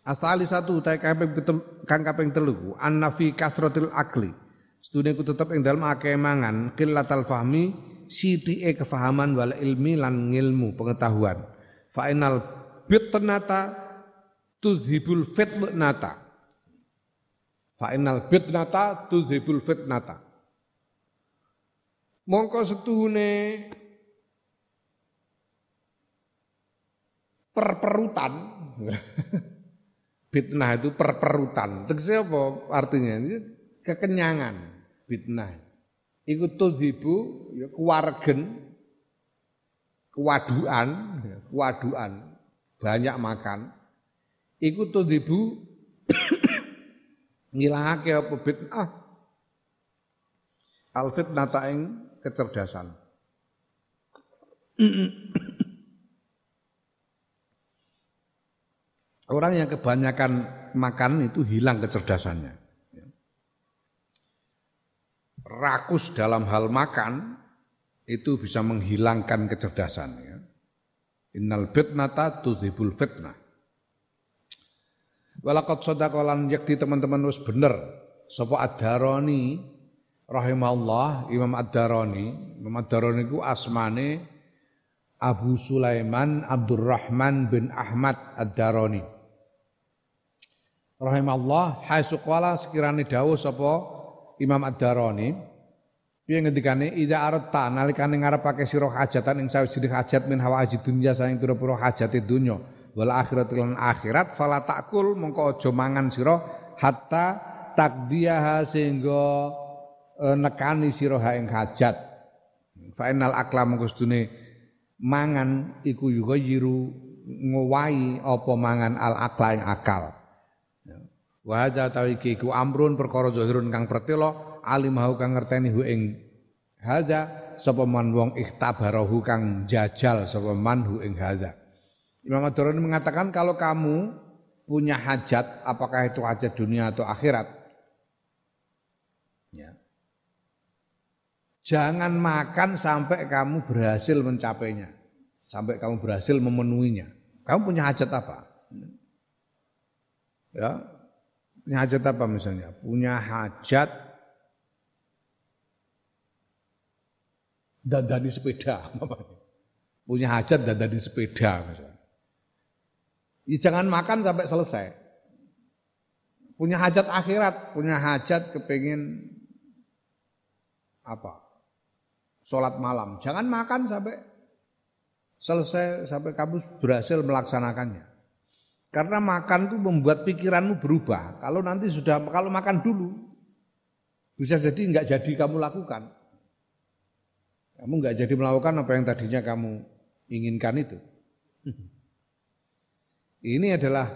Asali satu utai kang kaping telu annafi kasrotil akli. Studi ku tetep ing dalem akeh mangan qillatal fahmi sithike kefahaman wal ilmi lan ngilmu pengetahuan Fa'inal bitnata tuzhibul fitnata. Fa'inal bitnata tuzhibul fitnata. Mongko setuhune perperutan. Fitnah itu perperutan. Tegese apa artinya? Ini kekenyangan fitnah. Iku tuzibu ya kewargen kewaduan, kewaduan, banyak makan, iku ibu ngilangake apa bid'ah al fitnata ing kecerdasan. Orang yang kebanyakan makan itu hilang kecerdasannya. Rakus dalam hal makan itu bisa menghilangkan kecerdasan ya. Innal fitnata tudzibul fitnah. Walakot sodakolan yakti teman-teman wis bener sapa Ad-Darani rahimahullah Imam Ad-Darani Imam Ad-Darani ku asmane Abu Sulaiman Abdurrahman bin Ahmad Ad-Darani rahimahullah hai qala sekirane dawuh sapa Imam Ad-Darani Piye ngendikane? Idza aratta nalikane ngarepake sira hajatan ing sawijine hajat min hawa aji dunya saing pira-pira hajate dunya. Wal akhirat lan akhirat fala takul mongko aja mangan sira hatta takdiyaha sehingga e, nekani sira ing hajat. Fa innal akla mongko mangan iku yuga yiru ngowahi apa mangan al akla ing akal wa hadza tawiki ku amrun perkara zahirun kang pertelo alimahu kang ngerteni hu ing hadza sapa man wong ikhtabarahu kang jajal sapa man hu ing hadza Imam ad mengatakan kalau kamu punya hajat apakah itu hajat dunia atau akhirat ya Jangan makan sampai kamu berhasil mencapainya. Sampai kamu berhasil memenuhinya. Kamu punya hajat apa? Ya. Punya hajat apa misalnya? Punya hajat dandani sepeda punya hajat dandani sepeda misalnya. Ya, jangan makan sampai selesai. Punya hajat akhirat, punya hajat kepingin apa? Sholat malam. Jangan makan sampai selesai sampai kamu berhasil melaksanakannya. Karena makan itu membuat pikiranmu berubah. Kalau nanti sudah kalau makan dulu bisa jadi nggak jadi kamu lakukan. Kamu nggak jadi melakukan apa yang tadinya kamu inginkan itu. Ini adalah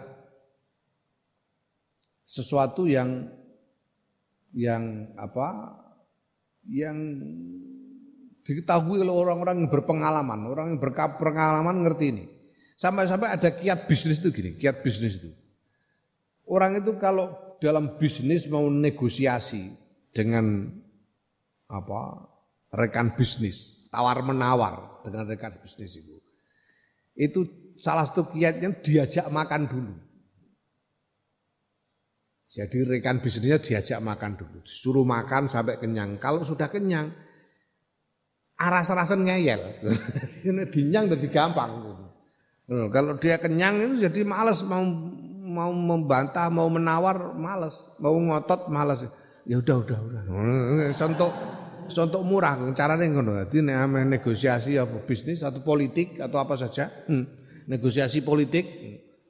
sesuatu yang yang apa yang diketahui oleh orang-orang yang berpengalaman, orang yang berpengalaman ngerti ini. Sampai-sampai ada kiat bisnis itu gini, kiat bisnis itu. Orang itu kalau dalam bisnis mau negosiasi dengan apa rekan bisnis, tawar menawar dengan rekan bisnis itu. Itu salah satu kiatnya diajak makan dulu. Jadi rekan bisnisnya diajak makan dulu, disuruh makan sampai kenyang. Kalau sudah kenyang, aras-arasan ngeyel. Ini dinyang jadi gampang. Kalau dia kenyang itu jadi males mau mau membantah, mau menawar males, mau ngotot males. Ya udah udah udah. Sentuk sentuk murah caranya ngono. Dadi nek negosiasi apa bisnis atau politik atau apa saja. Hmm. Negosiasi politik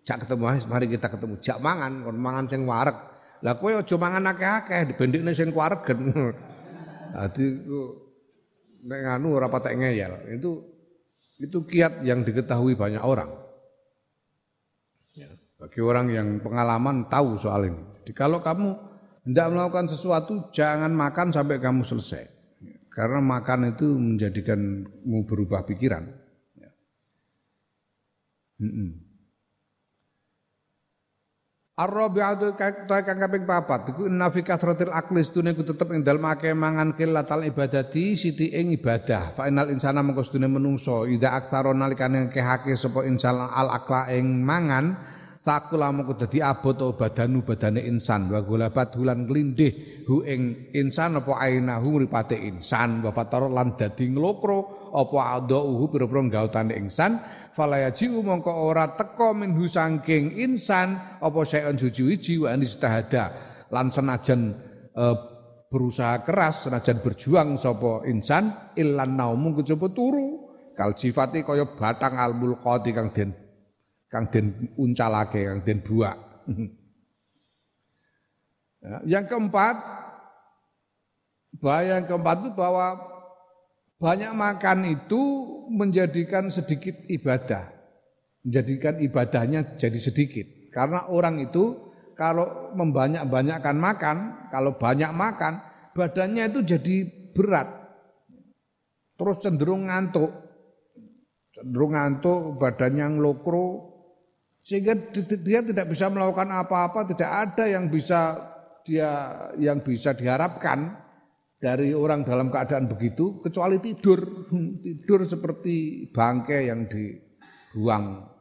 jak ketemu mari kita ketemu jak mangan kon mangan sing wareg. Lah kowe aja mangan akeh-akeh dibendikne sing waregen. Dadi nek nganu ora patek ngeyel. Itu itu kiat yang diketahui banyak orang. Ya. Bagi orang yang pengalaman tahu soal ini. Jadi kalau kamu tidak melakukan sesuatu, jangan makan sampai kamu selesai. Karena makan itu menjadikanmu berubah pikiran. Ya. Ar-rabi'atu kang kaping papat. Iku inna fi kathratil akli stune ku tetep ing dalem akeh mangan kilatal ibadati siti ing ibadah. Fa inal insana mengko stune menungso ida aktsara nalikane kehake sapa insan al akla ing mangan sakula mengko dadi abot badanu badane insan. Wa gulabat hulan glindih hu ing insan apa ainahu mripate insan. Wa fatar lan dadi nglokro apa adauhu pira-pira gautane insan falayajiu mongko ora teko minhu sangking insan apa sayon suci-wiji wa anistahada lan senajan e, berusaha keras senajan berjuang sapa insan illan naumu kejaba turu. Kal sifati kaya batang al mulqati kang den kang den uncalake kang den buak. Ya, yang keempat bahaya yang keempat itu bahwa banyak makan itu menjadikan sedikit ibadah. Menjadikan ibadahnya jadi sedikit. Karena orang itu kalau membanyak-banyakkan makan, kalau banyak makan, badannya itu jadi berat. Terus cenderung ngantuk. Cenderung ngantuk, badannya ngelokro. Sehingga dia tidak bisa melakukan apa-apa, tidak ada yang bisa dia yang bisa diharapkan dari orang dalam keadaan begitu kecuali tidur tidur seperti bangkai yang dibuang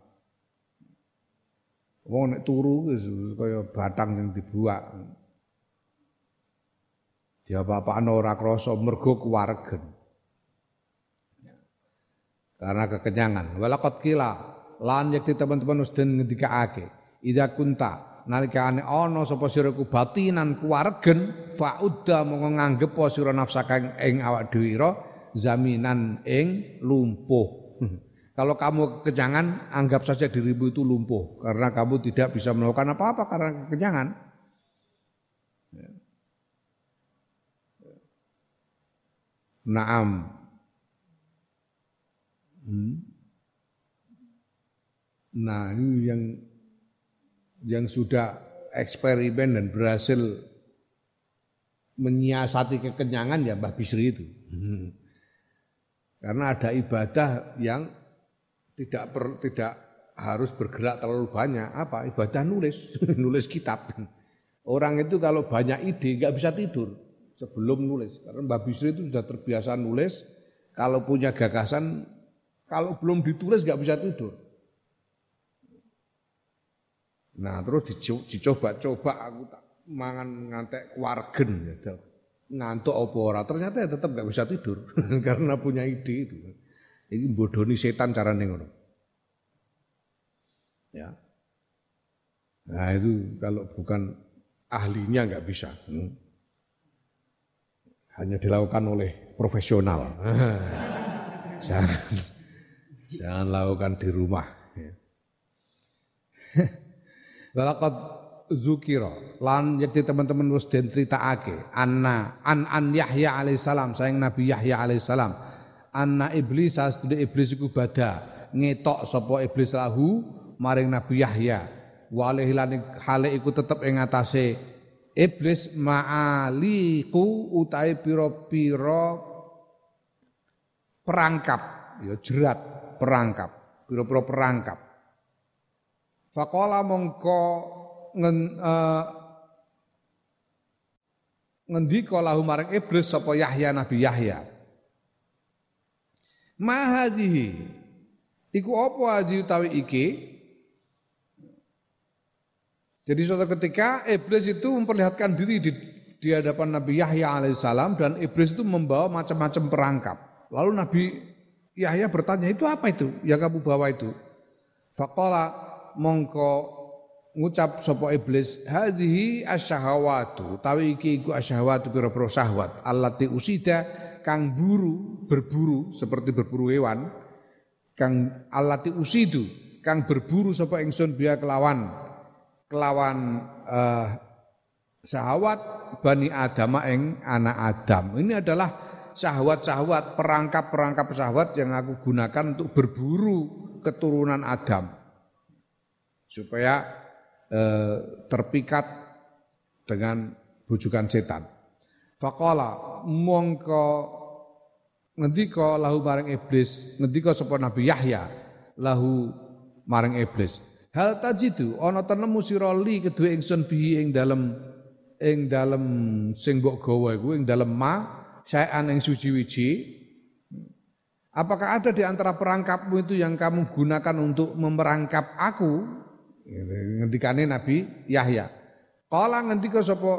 Wong nek turu kaya batang yang dibuang. Dia apa-apaan ora krasa mergo kuwaregen. Karena kekenyangan. Walakot kila lan yakti teman-teman wis den ngendikake. Ida kunta nalikane ana sapa sira ku batinan kuwaregen faudda mongko nganggep apa sira nafsaka ing awak dhewe zaminan ing lumpuh. Kalau kamu kekenyangan, anggap saja dirimu itu lumpuh karena kamu tidak bisa melakukan apa-apa karena kekenyangan. Naam. Hmm. Nah, ini yang yang sudah eksperimen dan berhasil menyiasati kekenyangan ya Mbah Bisri itu. Karena ada ibadah yang tidak per, tidak harus bergerak terlalu banyak. Apa? Ibadah nulis, nulis kitab. Orang itu kalau banyak ide nggak bisa tidur sebelum nulis. Karena Mbah Bisri itu sudah terbiasa nulis. Kalau punya gagasan, kalau belum ditulis nggak bisa tidur. Nah terus dicoba-coba aku tak mangan ngantek wargen ya. Ngantuk apa? Ternyata ya tetap nggak bisa tidur karena punya ide itu. Ini bodoni setan cara ngono. Ya. Nah itu kalau bukan ahlinya nggak bisa. Hmm. Hanya dilakukan oleh profesional. jangan, jangan lakukan di rumah. Walaqad zukira. Lan yakti teman-teman wis den critakake. Anna an an Yahya alaihissalam sayang Nabi Yahya alaihissalam anna iblis asdune iblis iku bada ngetok sapa iblis lahu maring Nabi Yahya. Walih lan hale iku tetep ing iblis ma'aliku utai pira-pira perangkap. Ya jerat perangkap. Pira-pira perangkap faqala mongko ngen, uh, ngendika lahu iblis sapa Yahya Nabi Yahya Ma Iku apa haji utawi iki? Jadi suatu ketika iblis itu memperlihatkan diri di, di hadapan Nabi Yahya alaihissalam dan iblis itu membawa macam-macam perangkap. Lalu Nabi Yahya bertanya, itu apa itu yang kamu bawa itu? Fakola mongko ngucap sopo iblis hadhihi asyahawatu tawi iki iku asyahawatu pira-pira syahwat allati usida kang buru berburu seperti berburu hewan kang allati usidu kang berburu sapa ingsun biya kelawan kelawan uh, bani Adam ing anak Adam. Ini adalah syahwat-syahwat perangkap-perangkap syahwat yang aku gunakan untuk berburu keturunan Adam supaya eh, terpikat dengan bujukan setan. Faqala mongko ngendika lahu maring iblis, ngendika sapa Nabi Yahya lahu maring iblis. Hal tajidu ana tenemu sira li kedue ingsun bihi ing dalem ing dalem sing mbok gawa iku ing dalem ma saean ing suci-wiji Apakah ada di antara perangkapmu itu yang kamu gunakan untuk memerangkap aku? Ngendikane Nabi Yahya. Kala ngendika sapa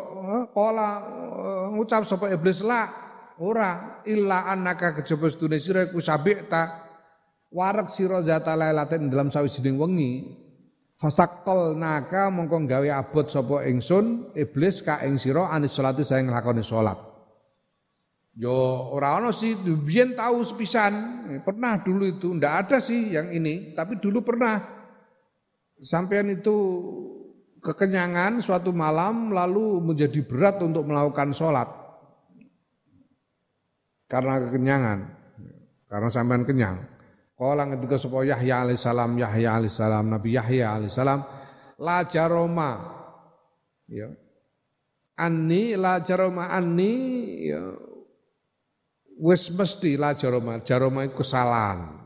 kala eh, ngucap sapa iblis la ora illa annaka kejaba sedune sira iku sabikta warak sira zata lailatin dalam sawijining wengi Fastakol naka mongko gawe abot sapa ingsun iblis ka ing sira anis salati saya nglakoni salat. Yo ora ono sih biyen tahu sepisan, pernah dulu itu ndak ada sih yang ini, tapi dulu pernah sampean itu kekenyangan suatu malam lalu menjadi berat untuk melakukan sholat. Karena kekenyangan. Karena sampean kenyang. Kala ketika sapa Yahya alaihissalam Yahya alaihissalam Nabi Yahya alaihissalam la jaroma. Ya. Anni la jaroma anni. Ya. Wis mesti la jaroma. Jaroma iku kesalahan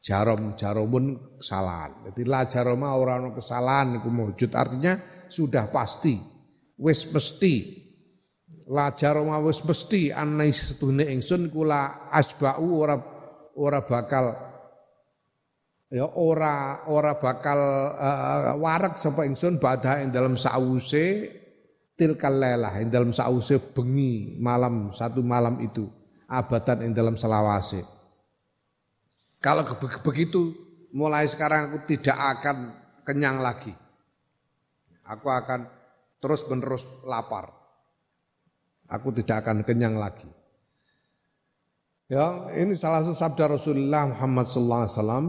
jarom jaromun kesalahan. Jadi la jaroma orang kesalahan iku mujud. Artinya sudah pasti. Wis mesti. La jaroma wis mesti anai setune ingsun kula asbau ora ora bakal ya ora ora bakal uh, warak sapa ingsun badha ing dalam sause tilkal lelah ing dalam sause bengi malam satu malam itu abadan ing dalam selawase kalau begitu mulai sekarang aku tidak akan kenyang lagi. Aku akan terus menerus lapar. Aku tidak akan kenyang lagi. Ya, ini salah satu sabda Rasulullah Muhammad wasallam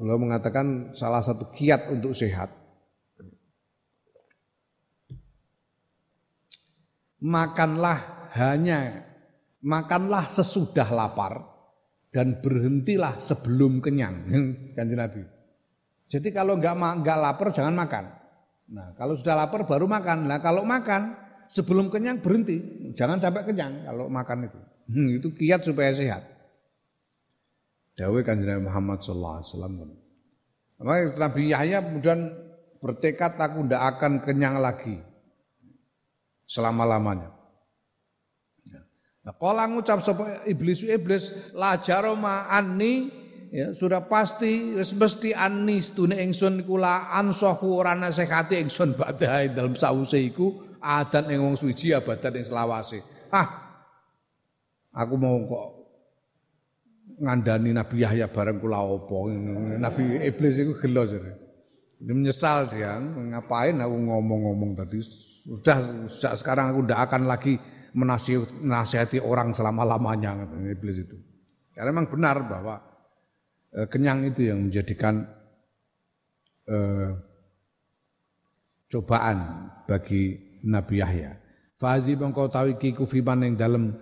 beliau mengatakan salah satu kiat untuk sehat. Makanlah hanya makanlah sesudah lapar dan berhentilah sebelum kenyang kanjeng Nabi. Jadi kalau nggak nggak lapar jangan makan. Nah kalau sudah lapar baru makan. Nah kalau makan sebelum kenyang berhenti, jangan sampai kenyang kalau makan itu. Hmm, itu kiat supaya sehat. Dawai kanjeng Nabi Muhammad Sallallahu Alaihi Wasallam. Makanya Nabi Yahya kemudian bertekad aku tidak akan kenyang lagi selama lamanya. Nah, kala ngucap sapa iblis iblis la jaroma anni ya sudah pasti wis mesti anni stune ingsun kula ansahu ora nasihati ingsun badhe dalam sause iku adan ing wong suci abadan ing selawase. Ah. Aku mau kok ngandani Nabi Yahya bareng kula opo. Nabi iblis iku gelo jare. Ini menyesal dia, ngapain aku ngomong-ngomong tadi. Sudah, sudah sekarang aku tidak akan lagi menasihati orang selama-lamanya iblis itu. Karena memang benar bahwa e, kenyang itu yang menjadikan e, cobaan bagi Nabi Yahya. Fazi bangkau tahu ki kufiman yang dalam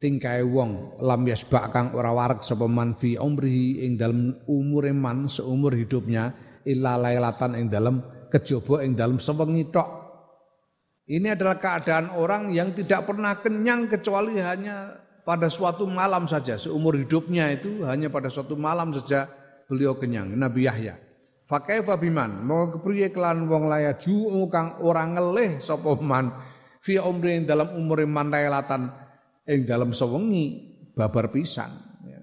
tingkai wong lam yasbak kang ora wareg sapa man fi umrihi ing dalem umure man seumur hidupnya illa lailatan ing dalem kejaba ing dalem sewengi tok ini adalah keadaan orang yang tidak pernah kenyang kecuali hanya pada suatu malam saja. Seumur hidupnya itu hanya pada suatu malam saja beliau kenyang. Nabi Yahya. Fakaifa biman mau kepriye kelan wong laya ju kang ora ngelih sapa man. Fi umri dalam umure man lailatan ing dalam sewengi babar pisan. Ya.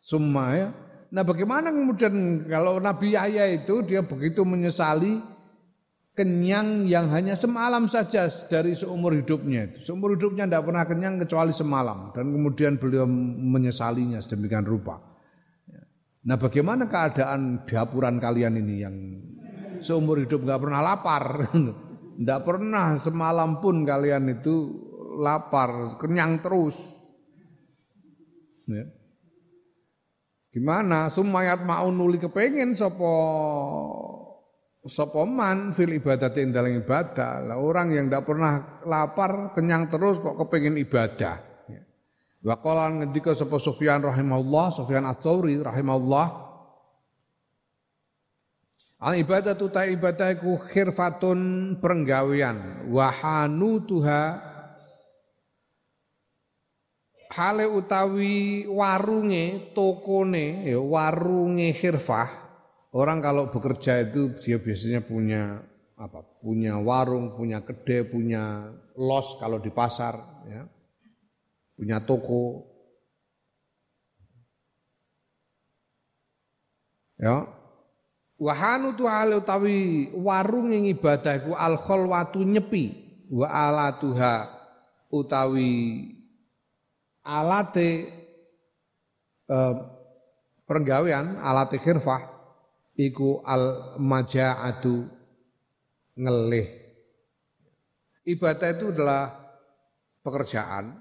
Summa ya. Nah bagaimana kemudian kalau Nabi Yahya itu dia begitu menyesali kenyang yang hanya semalam saja dari seumur hidupnya. Seumur hidupnya tidak pernah kenyang kecuali semalam dan kemudian beliau menyesalinya sedemikian rupa. Nah bagaimana keadaan dapuran kalian ini yang seumur hidup nggak pernah lapar, tidak pernah semalam pun kalian itu lapar, kenyang terus. Ya. Gimana? Sumayat mau nuli kepengen sopo sopo man fil ibadah dalam ibadah. Lah orang yang tidak pernah lapar, kenyang terus kok kepengen ibadah. Ya. Wa qala ngendika sapa Sufyan rahimahullah, Sufyan Ats-Tsauri rahimahullah, Al ibadah tu ta ibadah iku khirfatun perenggawian wahanu tuha hale utawi warunge tokone ya warunge khirfah orang kalau bekerja itu dia biasanya punya apa? Punya warung punya kedai punya los kalau di pasar ya. Punya toko. Ya. Wahanu tu hale utawi warung yang ibadah iku al khalwatu nyepi wa alatuha utawi alate eh, pergawean alate khirfah iku al maja'atu ngelih ibadah itu adalah pekerjaan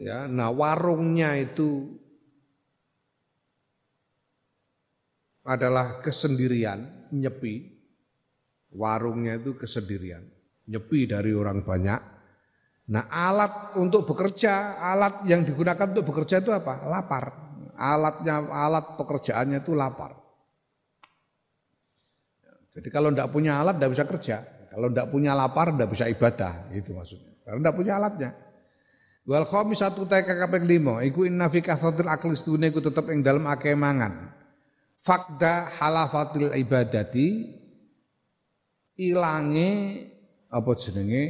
ya nah warungnya itu adalah kesendirian nyepi warungnya itu kesendirian nyepi dari orang banyak Nah alat untuk bekerja, alat yang digunakan untuk bekerja itu apa? Lapar. Alatnya, alat pekerjaannya itu lapar. Jadi kalau tidak punya alat tidak bisa kerja. Kalau tidak punya lapar tidak bisa ibadah. Itu maksudnya. Karena tidak punya alatnya. Wal satu teka kaping lima. Iku inna fi kathratil akli sedune iku tetep ing dalam akeh mangan. Fakda halafatil ibadati ilange apa jenenge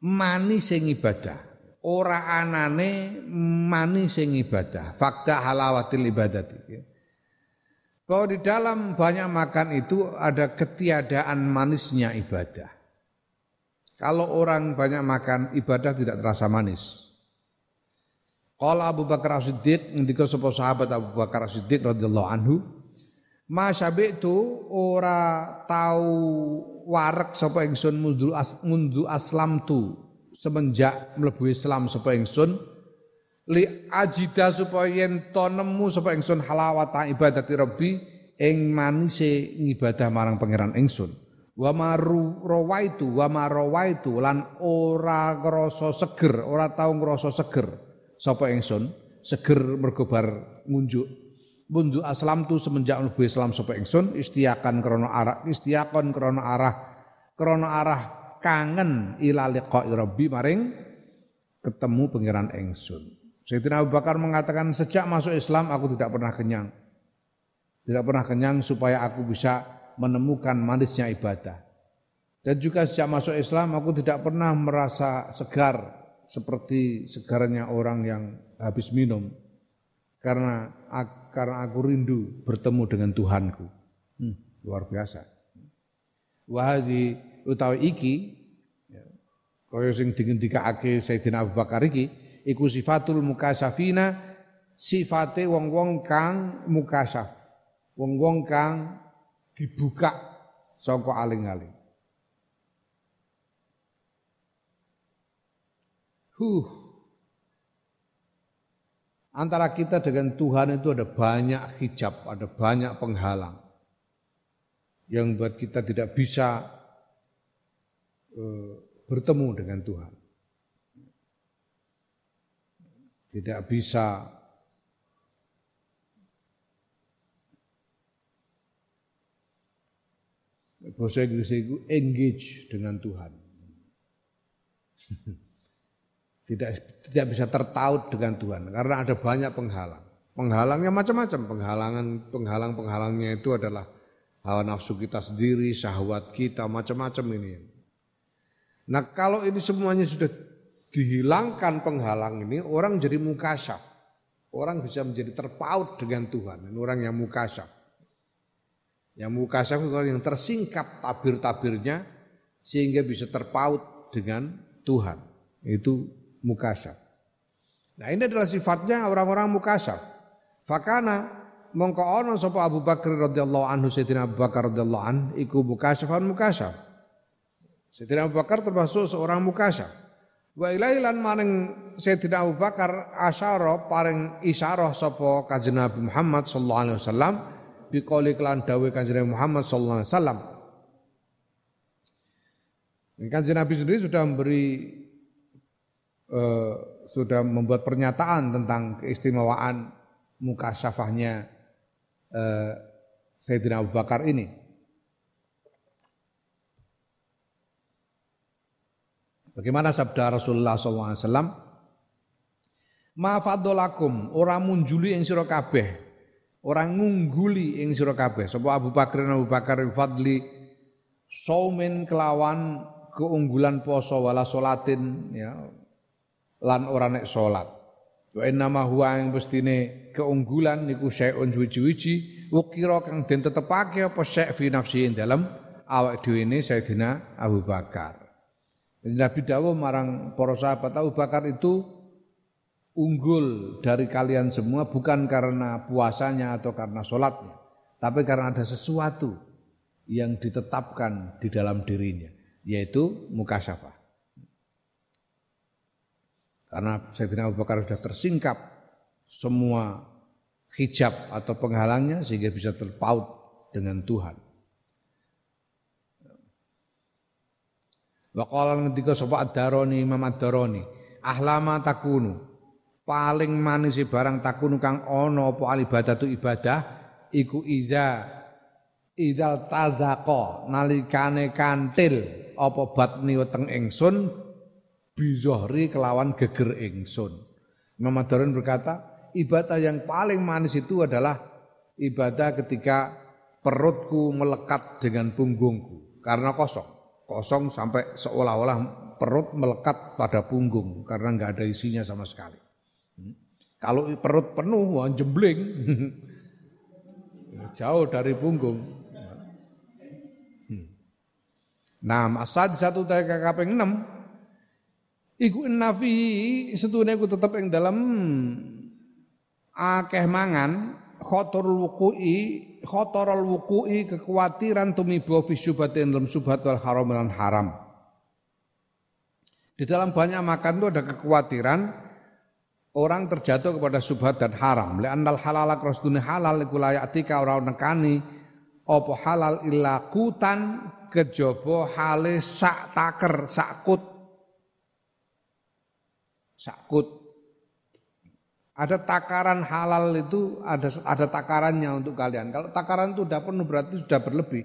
mani sing ibadah ora anane mani sing ibadah. Fakta halawatil ibadati bahwa di dalam banyak makan itu ada ketiadaan manisnya ibadah. Kalau orang banyak makan ibadah tidak terasa manis. Qala Abu Bakar As-Siddiq ngendika sapa sahabat Abu Bakar As-Siddiq radhiyallahu anhu Ma itu ora tau warek sapa ingsun as, mundu aslam tu semenjak mlebu Islam sapa ingsun li ajida supaya yen to nemu sapa ingsun halawata ibadati rabbi ing manise ngibadah marang pangeran ingsun. Wa maru rawaitu wa marawaitu lan ora ngrasa seger ora tau ngrasa seger sapa ingsun seger mergo bar ngunjuk. Mundu aslam tu semenjak mlebu Islam sapa ingsun istiakan krana arah istiakon krana arah krana arah kangen ila liqa'i rabbi maring ketemu pangeran ingsun. Sayyidina Abu Bakar mengatakan sejak masuk Islam aku tidak pernah kenyang. Tidak pernah kenyang supaya aku bisa menemukan manisnya ibadah. Dan juga sejak masuk Islam aku tidak pernah merasa segar seperti segarnya orang yang habis minum. Karena karena aku rindu bertemu dengan Tuhanku. Hmm, luar biasa. Wahazi utawi iki ya, kaya sing dingendikake Sayyidina Abu Bakar iki iku sifatul mukasafina sifate wong-wong kang mukasaf. Wong-wong kang dibuka saka aling-aling. Huh, Antara kita dengan Tuhan itu ada banyak hijab, ada banyak penghalang yang buat kita tidak bisa bertemu dengan Tuhan. tidak bisa bahasa Inggris itu engage dengan Tuhan. tidak tidak bisa tertaut dengan Tuhan karena ada banyak penghalang. Penghalangnya macam-macam, penghalangan penghalang-penghalangnya itu adalah hawa nafsu kita sendiri, syahwat kita, macam-macam ini. Nah, kalau ini semuanya sudah dihilangkan penghalang ini, orang jadi mukasyaf. Orang bisa menjadi terpaut dengan Tuhan. Ini orang yang mukasyaf. Yang mukasyaf itu orang yang tersingkap tabir-tabirnya sehingga bisa terpaut dengan Tuhan. Itu mukasyaf. Nah ini adalah sifatnya orang-orang mukasyaf. Fakana mongko sapa Abu Bakar radhiyallahu anhu Sayyidina Abu Bakar radhiyallahu an iku mukasyafan mukasyaf. Sayyidina Abu Bakar termasuk seorang mukasyaf. Wa ilailan maring Sayyidina Abu Bakar asyara paring isyarah sapa Kanjeng Nabi Muhammad sallallahu alaihi wasallam biqauli kelan dawuh Kanjeng Muhammad sallallahu alaihi wasallam. Kanjeng Nabi sendiri sudah memberi eh, sudah membuat pernyataan tentang keistimewaan muka syafahnya eh, Sayyidina Abu Bakar ini. Bagaimana sabda Rasulullah SAW? Ma fadolakum orang munjuli yang sira kabeh, orang ngungguli yang sira kabeh. Sapa Abu Bakar Abu Bakar fadli saumin kelawan keunggulan poso wala solatin ya lan ora nek salat. Wa inna ma huwa yang bestine keunggulan niku syai'un suwi-wiji ukira kang den tetepake apa syai' fi dalam awak dhewe ne Sayyidina Abu Bakar. Nabi dawuh marang para sahabat Abu Bakar itu unggul dari kalian semua bukan karena puasanya atau karena sholatnya, tapi karena ada sesuatu yang ditetapkan di dalam dirinya, yaitu mukasyafah. Karena Sayyidina Abu Bakar sudah tersingkap semua hijab atau penghalangnya sehingga bisa terpaut dengan Tuhan. Wa qala ngendika sapa Ad-Darani Imam Ad-Darani, ahlama takunu. Paling manis barang takunu kang ana apa alibadatu ibadah iku iza idal tazaqa nalikane kantil apa batni weteng ingsun bizohri kelawan geger ingsun. Imam Ad-Darani berkata, ibadah yang paling manis itu adalah ibadah ketika perutku melekat dengan punggungku karena kosong kosong sampai seolah-olah perut melekat pada punggung karena nggak ada isinya sama sekali. Hmm. Kalau perut penuh, wah jembling, jauh dari punggung. Hmm. Nah, asad satu dari kaping enam, iku nafi setune iku tetep ing dalam akeh mangan khotorul wuku'i khotorul wuku'i kekhawatiran tumibo fi syubhatin dalam syubhat wal haram dan haram. Di dalam banyak makan itu ada kekhawatiran orang terjatuh kepada subhat dan haram. Li'annal halal krasdune halal iku layatika ora nekani apa halal ilakutan kejaba hale sak taker sakut sakut ada takaran halal itu ada ada takarannya untuk kalian. Kalau takaran itu sudah penuh berarti sudah berlebih.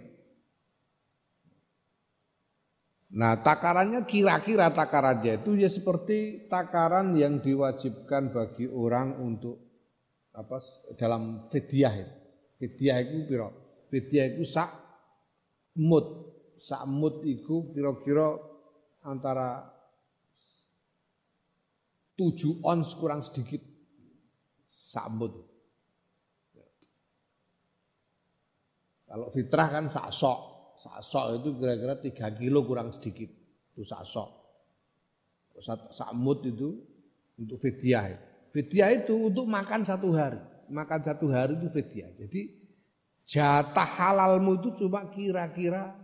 Nah, takarannya kira-kira takarannya itu ya seperti takaran yang diwajibkan bagi orang untuk apa dalam fidyah itu. Fidyah itu piro? Fidyah itu sak mut. Sak mut itu kira-kira antara tujuh ons kurang sedikit sambut. Kalau fitrah kan sak sok, sak sok itu kira-kira 3 kilo kurang sedikit, itu sak sok. Samut itu untuk fidyah. Fidyah itu untuk makan satu hari, makan satu hari itu fidyah. Jadi jatah halalmu itu cuma kira-kira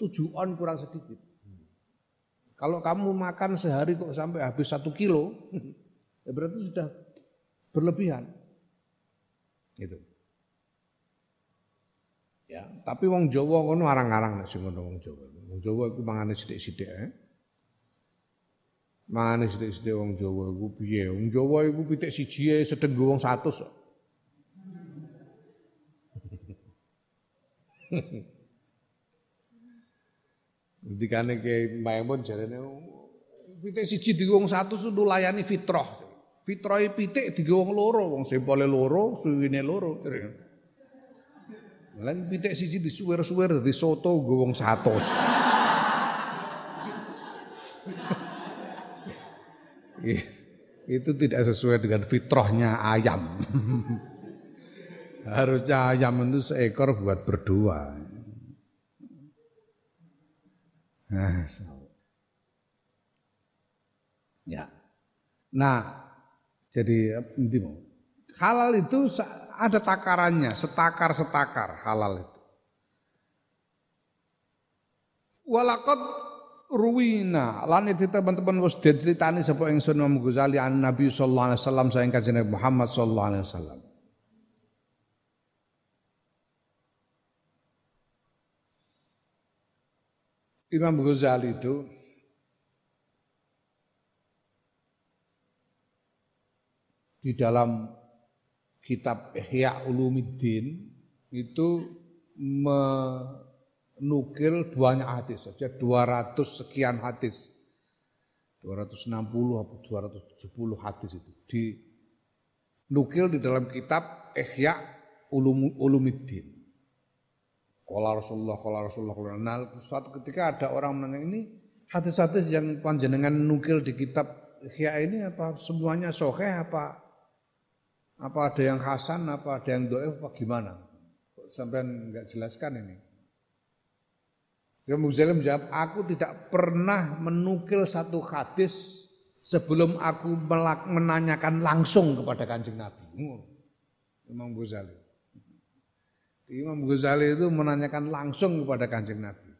tujuh on kurang sedikit. Kalau kamu makan sehari kok sampai habis satu kilo, ya berarti sudah berlebihan. Gitu. Ya, tapi wong Jawa ngono arang-arang nek sing ngono wong Jawa. Wong Jawa iku mangane sithik-sithik eh. Mangane sithik-sithik wong Jawa iku piye? Wong Jawa iku pitik siji ae sedeng wong 100 kok. Ngendikane Kiai Maimun jarene pitik siji di wong 100 itu layani fitrah. Fitrahe pitik di wong loro, wong sempole loro, suwine loro. Lah pitik siji disuwer-suwer dadi soto nggo wong 100. itu tidak sesuai dengan fitrahnya ayam. Harusnya ayam itu seekor buat berdua. Nah, ya. Nah, jadi halal itu ada takarannya, setakar-setakar halal itu. Walakot ruwina lan itu teman-teman wis diceritani sapa ingsun Imam Ghazali an Nabi sallallahu alaihi wasallam sayang kanjeng Muhammad sallallahu alaihi wasallam. Imam Ghazali itu di dalam kitab Ihya Ulumuddin itu me nukil banyak hadis saja 200 sekian hadis 260 atau 270 hadis itu di nukil di dalam kitab Ihya Ulum, Ulumiddin. Qala Rasulullah qala Rasulullah qala nah, suatu ketika ada orang menanya ini hadis-hadis yang panjenengan nukil di kitab Ihya ini apa semuanya sahih apa apa ada yang hasan apa ada yang doif apa gimana? Sampai enggak jelaskan ini. Imam Ghazali menjawab, aku tidak pernah menukil satu hadis sebelum aku menanyakan langsung kepada kanjeng Nabi. Imam Ghazali. Imam Ghazali itu menanyakan langsung kepada kanjeng Nabi.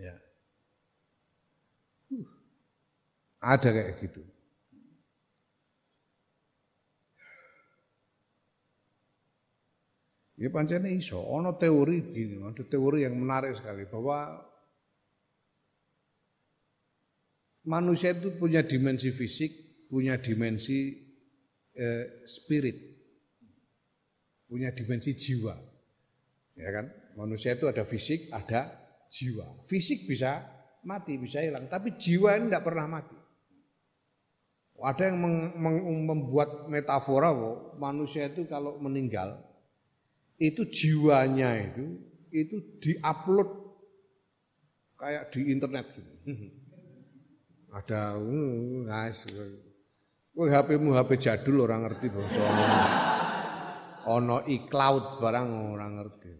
Ya. Ada kayak gitu. Ya pancene iso, ana teori gini, ada teori yang menarik sekali bahwa manusia itu punya dimensi fisik, punya dimensi eh, spirit, punya dimensi jiwa. Ya kan? Manusia itu ada fisik, ada jiwa. Fisik bisa mati, bisa hilang, tapi jiwa ini tidak pernah mati. Ada yang membuat metafora bahwa manusia itu kalau meninggal itu jiwanya itu itu diupload kayak di internet gitu. Ada guys. Kowe HP-mu HP jadul orang ngerti ono. Ono iCloud barang orang ngerti.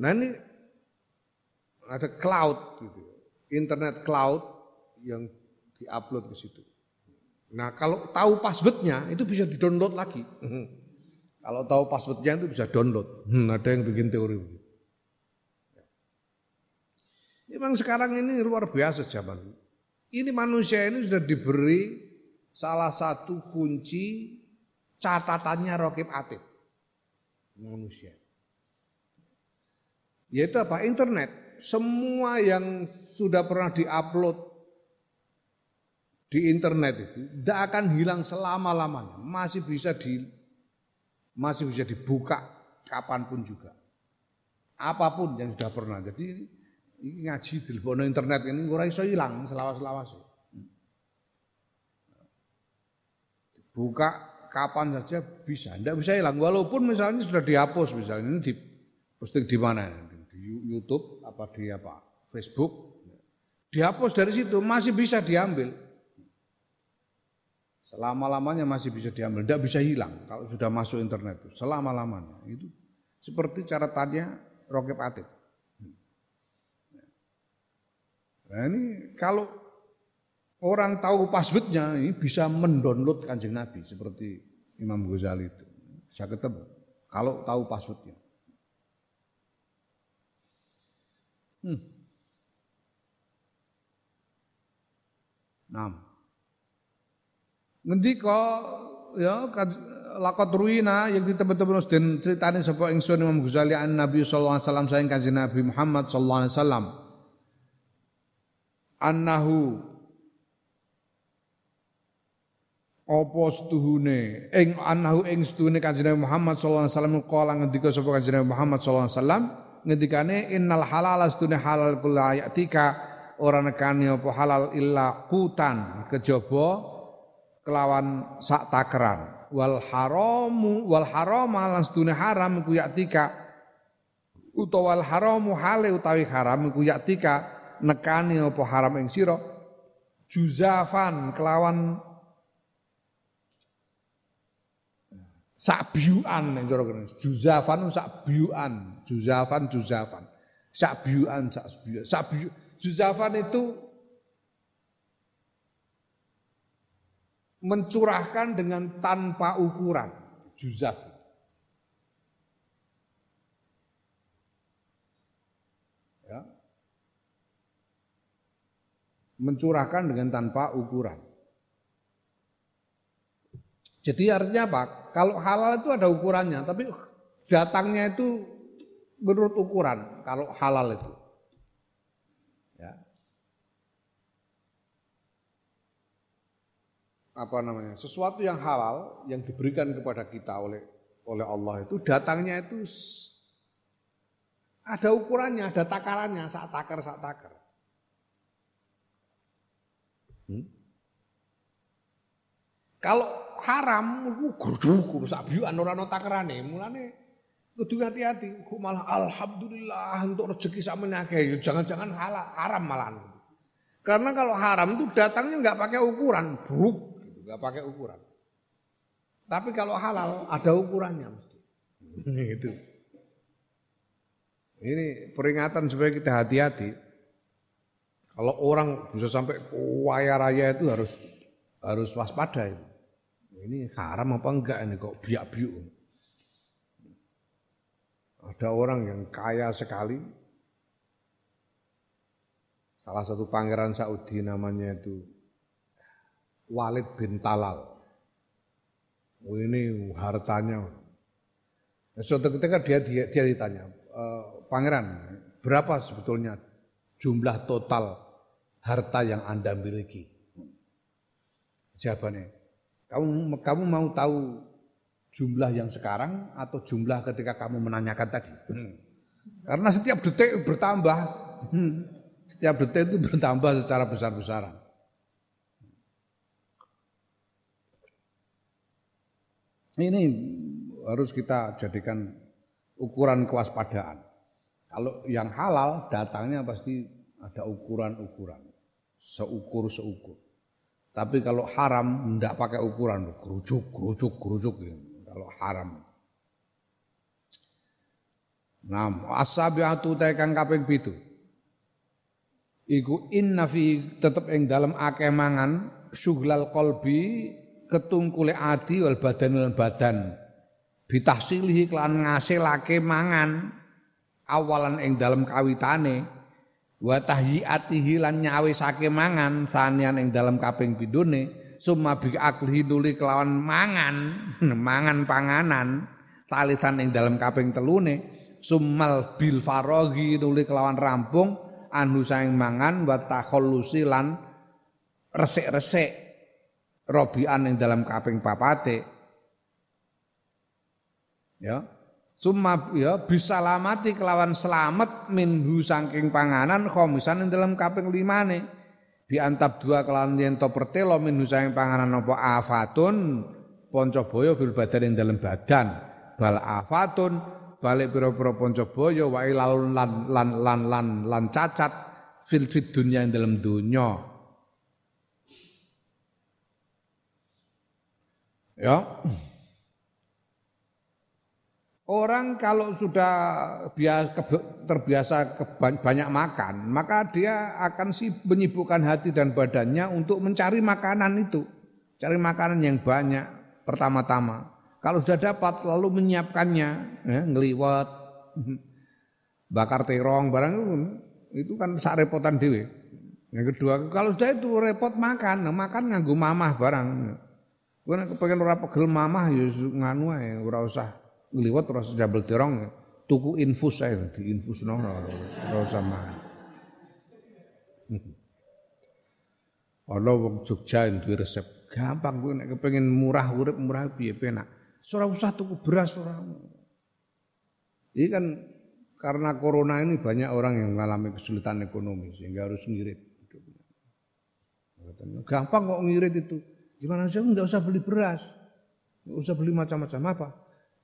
Nah ini ada cloud gitu. Internet cloud yang diupload ke situ. Nah, kalau tahu passwordnya itu bisa di-download lagi. Kalau tahu passwordnya itu bisa download. Hmm, ada yang bikin teori begitu. Memang sekarang ini luar biasa zaman. Ini manusia ini sudah diberi salah satu kunci catatannya Rokib Atib. Manusia. Yaitu apa? Internet. Semua yang sudah pernah diupload di internet itu tidak akan hilang selama-lamanya. Masih bisa di masih bisa dibuka kapan pun juga. Apa pun yang sudah pernah. Jadi ini ngaji di bono internet ini ora iso hilang selawas-lawas. Buka kapan saja bisa, tidak bisa hilang. Walaupun misalnya sudah dihapus misalnya ini di posting di mana? Di YouTube apa di apa? Facebook. Dihapus dari situ masih bisa diambil. Selama-lamanya masih bisa diambil, tidak bisa hilang kalau sudah masuk internet itu. Selama-lamanya. Itu seperti cara tanya Rokib Atib. Nah ini kalau orang tahu passwordnya ini bisa mendownload kanjeng Nabi seperti Imam Ghazali itu. Saya ketemu kalau tahu passwordnya. Hmm. Nah. Ngendika ya lakot ruina yang ditebet-tebet dan ceritanya sapa ingsun Imam Ghazali an Nabi sallallahu alaihi wasallam saking kanjeng Nabi Muhammad sallallahu alaihi wasallam. annahu apa setuhune ing annahu ing setuhune kanjeng Muhammad sallallahu alaihi wasallam kala ngendika sapa kanjeng Muhammad sallallahu alaihi wasallam ngendikane innal halal setuhune halal kula yatika ora nekani apa halal illa kutan kejaba kelawan sak takeran wal haramu wal haram lan setuhune haram iku yatika utawa al haramu hale utawi haram iku yatika nekani apa haram ing sira? Juzafan kelawan sak biuan nek cara kene. Juzafan sak biuan juzafan juzafan. Sak biuan sak biuan. Sak biu juzafan itu mencurahkan dengan tanpa ukuran juzaf ya mencurahkan dengan tanpa ukuran jadi artinya apa? Kalau halal itu ada ukurannya, tapi datangnya itu menurut ukuran kalau halal itu. Apa namanya? Sesuatu yang halal yang diberikan kepada kita oleh oleh Allah itu datangnya itu ada ukurannya, ada takarannya, saat takar, saat takar. Hmm? Kalau haram iku grujuk sak biukan ora ana takerane. Mulane kudu hati-hati. Malah alhamdulillah untuk rezeki sakmene akeh. Ya jangan-jangan halal, haram malah. Karena kalau haram itu datangnya nggak pakai ukuran, buruk nggak pakai ukuran. Tapi kalau halal ada ukurannya mesti. Itu. Ini peringatan supaya kita hati-hati. Kalau orang bisa sampai kaya raya itu harus harus waspada itu. Ini haram apa enggak ini kok biak-biuk. Ada orang yang kaya sekali. Salah satu pangeran Saudi namanya itu Walid bin Talal. Ini hartanya. Nah, suatu ketika dia, dia, dia ditanya, e, pangeran berapa sebetulnya jumlah total harta yang anda miliki? Jawabannya, kamu kamu mau tahu jumlah yang sekarang atau jumlah ketika kamu menanyakan tadi? Hmm. Karena setiap detik bertambah. Hmm. Setiap detik itu bertambah secara besar-besaran. Ini harus kita jadikan ukuran kewaspadaan. Kalau yang halal datangnya pasti ada ukuran-ukuran. Seukur-seukur. Tapi kalau haram tidak pakai ukuran, kerucuk, kerucuk, kerucuk. Kalau haram. Nah, asabiatu tekan kaping pitu. Iku inna fi tetep ing dalam akeh mangan syughlal qalbi ketungkule ati wal badan lan badan. Bitahsilihi kelan ngasilake mangan awalan ing dalam kawitane. Wa tahyiatihi lan nyawisake mangan sanian ing dalam kaping pindhone summa bi aklihi nuli kelawan mangan mangan panganan talisan ing dalam kaping telune. Summal bil faraghi nuli kelawan rampung anu saing mangan wa takhallusi lan resik-resik robian ing dalam kaping papate ya Summa ya bisalamati kelawan selamat minhu saking panganan khomisan ing dalam kaping limane. Bi antab dua kelawan yen to pertelo minhu saking panganan apa afatun boyo fil badan ing dalam badan. Bal afatun balik pira-pira boyo wa ilal lan lan lan lan lan cacat fil fid dunya ing dalam dunya. Ya. Orang kalau sudah terbiasa banyak makan, maka dia akan si menyibukkan hati dan badannya untuk mencari makanan itu, cari makanan yang banyak pertama-tama. Kalau sudah dapat lalu menyiapkannya, ya, ngeliwat, bakar terong, barang itu, itu kan sak repotan dewe. Yang kedua, kalau sudah itu repot makan, makan nganggo mamah barang. Gue pengen ora pegel mamah ya nganu ae, ora usah ngliwet terus double terong tuku infus ae nono ora usah Ana wong Jogja duwe resep. Gampang kowe nek kepengin murah urip murah piye penak. Ora usah tuku beras ora. Ini kan karena corona ini banyak orang yang mengalami kesulitan ekonomi sehingga harus ngirit. Gampang kok ngirit itu. Gimana sih enggak usah beli beras. Enggak usah beli macam-macam apa.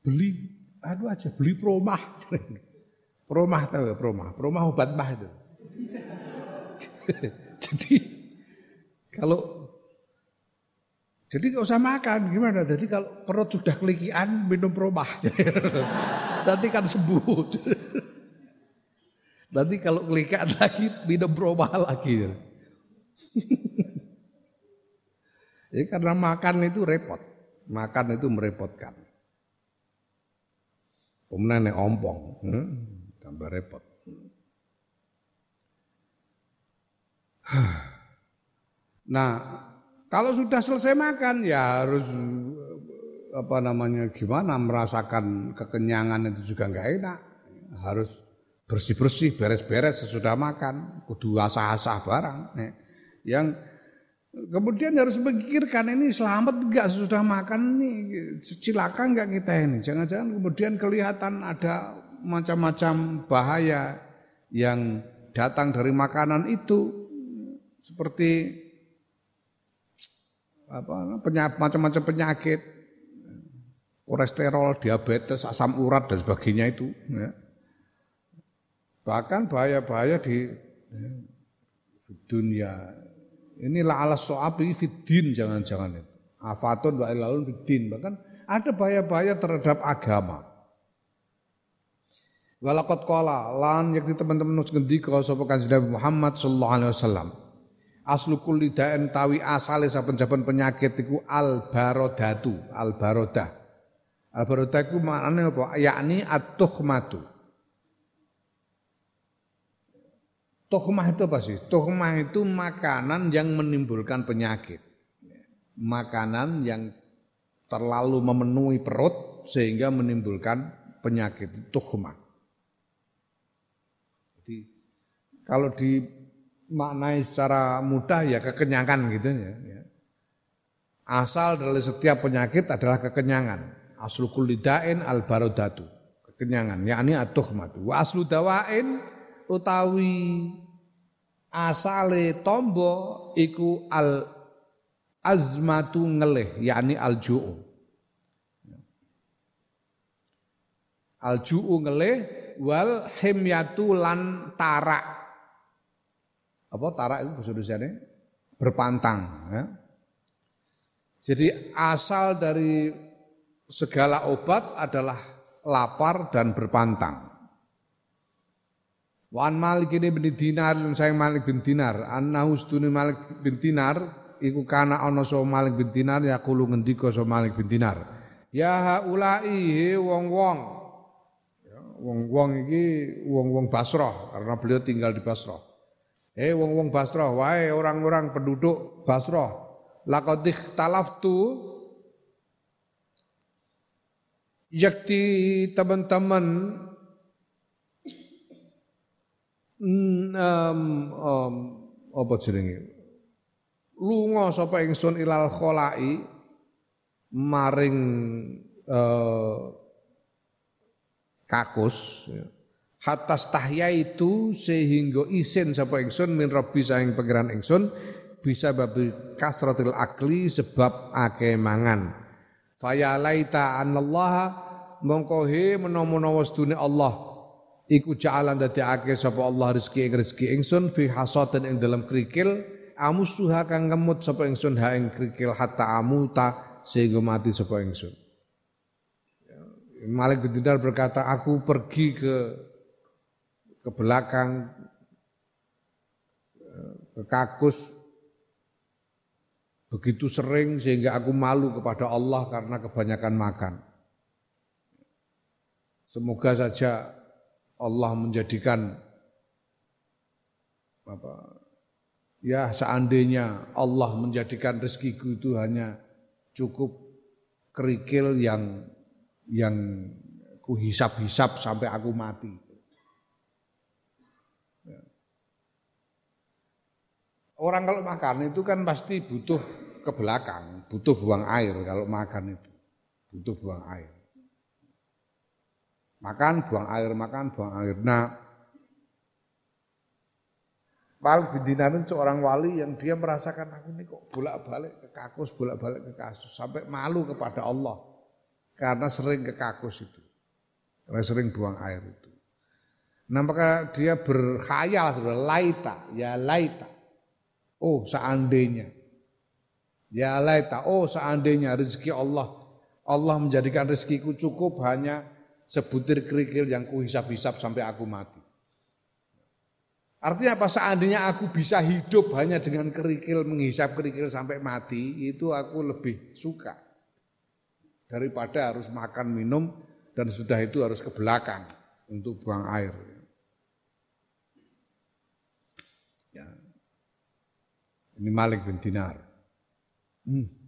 Beli aduh aja beli promah. promah tahu ya promah. Promah obat mah itu. Jadi kalau jadi nggak usah makan gimana? Jadi kalau perut sudah kelikian minum promah. Nanti kan sembuh. Nanti kalau kelikian lagi minum promah lagi. Jadi karena makan itu repot. Makan itu merepotkan. Kemudian ompong, hmm, tambah repot. Nah, kalau sudah selesai makan ya harus apa namanya gimana merasakan kekenyangan itu juga nggak enak. Harus bersih-bersih, beres-beres sesudah makan, kudu asah-asah barang. Yang kemudian harus memikirkan ini selamat enggak sesudah makan ini cilaka enggak kita ini. Jangan-jangan kemudian kelihatan ada macam-macam bahaya yang datang dari makanan itu seperti apa macam-macam penyakit kolesterol, diabetes, asam urat dan sebagainya itu ya. Bahkan bahaya-bahaya di ya, dunia. Inilah alas soabi fiddin jangan-jangan itu. Afatun wa ilalun fiddin. Bahkan ada bahaya-bahaya terhadap agama. Walakot kola lan yakti teman-teman nus ngendika sapa kanjeng Muhammad sallallahu alaihi wasallam aslu kulli da'in tawi asale saben-saben penyakit iku al barodatu al barodah al barodah iku apa yakni at-tuhmatu Tuhmah itu apa sih? Tuhmah itu makanan yang menimbulkan penyakit. Makanan yang terlalu memenuhi perut sehingga menimbulkan penyakit. Tuhmah. Jadi kalau di maknai secara mudah ya kekenyangan gitu ya. Asal dari setiap penyakit adalah kekenyangan. Aslu kulidain al barodatu. Kekenyangan, yakni atuhmatu. Wa aslu dawain utawi asale tombo iku al azmatu ngelih, yakni al ju'u. Al ju'u ngelih wal himyatu lan tarak apa tarak itu bahasa berpantang ya. Jadi asal dari segala obat adalah lapar dan berpantang. Wan Malik ini bin Dinar saya Malik bin Dinar. Annahu stuni Malik bin Dinar iku kana ana so Malik bin Dinar ya kulo ngendika so Malik bin Dinar. Ya haulai wong-wong. Ya, wong-wong iki wong-wong Basrah karena beliau tinggal di Basrah. Eh wong-wong Basrah, wae orang-orang penduduk Basrah. Laqad ikhtalaftu yakti teman-teman um, um, apa jenenge? Lunga sapa ingsun ilal kholai maring uh, kakus ya. Hatta tahya itu sehingga isin sapa ingsun min rabbi saing pangeran ingsun bisa babi kasratil akli sebab ake mangan. Faya laita anallaha mongko he sedune Allah iku ja'alan ake sapa Allah rezeki ing rezeki ingsun fi hasatin ing dalam kerikil amusuha kang ngemut sapa ingsun ha ing kerikil hatta amuta sehingga mati sapa ingsun Malik bin Dinar berkata, aku pergi ke ke belakang, ke kakus, begitu sering sehingga aku malu kepada Allah karena kebanyakan makan. Semoga saja Allah menjadikan apa ya seandainya Allah menjadikan rezekiku itu hanya cukup kerikil yang yang ku hisap-hisap sampai aku mati. orang kalau makan itu kan pasti butuh ke belakang, butuh buang air kalau makan itu. Butuh buang air. Makan, buang air, makan, buang air. Nah, Pak bin Dinar seorang wali yang dia merasakan aku ini kok bolak-balik ke kakus, bolak-balik ke kasus. Sampai malu kepada Allah. Karena sering ke kakus itu. Karena sering buang air itu. Nah maka dia berkhayal, laita, ya laita. Oh seandainya. Ya laita, oh seandainya rezeki Allah. Allah menjadikan rezekiku cukup hanya sebutir kerikil yang kuhisap-hisap sampai aku mati. Artinya apa? Seandainya aku bisa hidup hanya dengan kerikil, menghisap kerikil sampai mati, itu aku lebih suka. Daripada harus makan, minum, dan sudah itu harus ke belakang untuk buang air. Ya. Ini Malik bin Dinar. Hmm.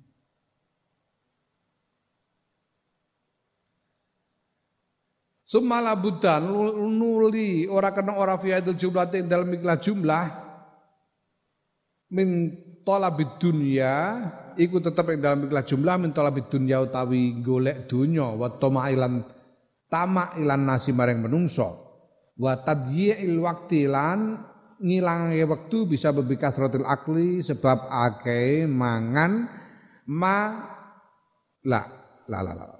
Sumala buddha nuli ora kena ora fi itu jumlah dalam ikhlas jumlah. Min talabid dunya iku tetep ing dalam ikhlas jumlah min talabid dunya utawi golek dunya. Wa tamailan tamak ilan nasi maring menungso. Wa tadyi'il waqti lan ngilange wektu bisa bebikas rotil akli sebab akeh mangan ma la la la la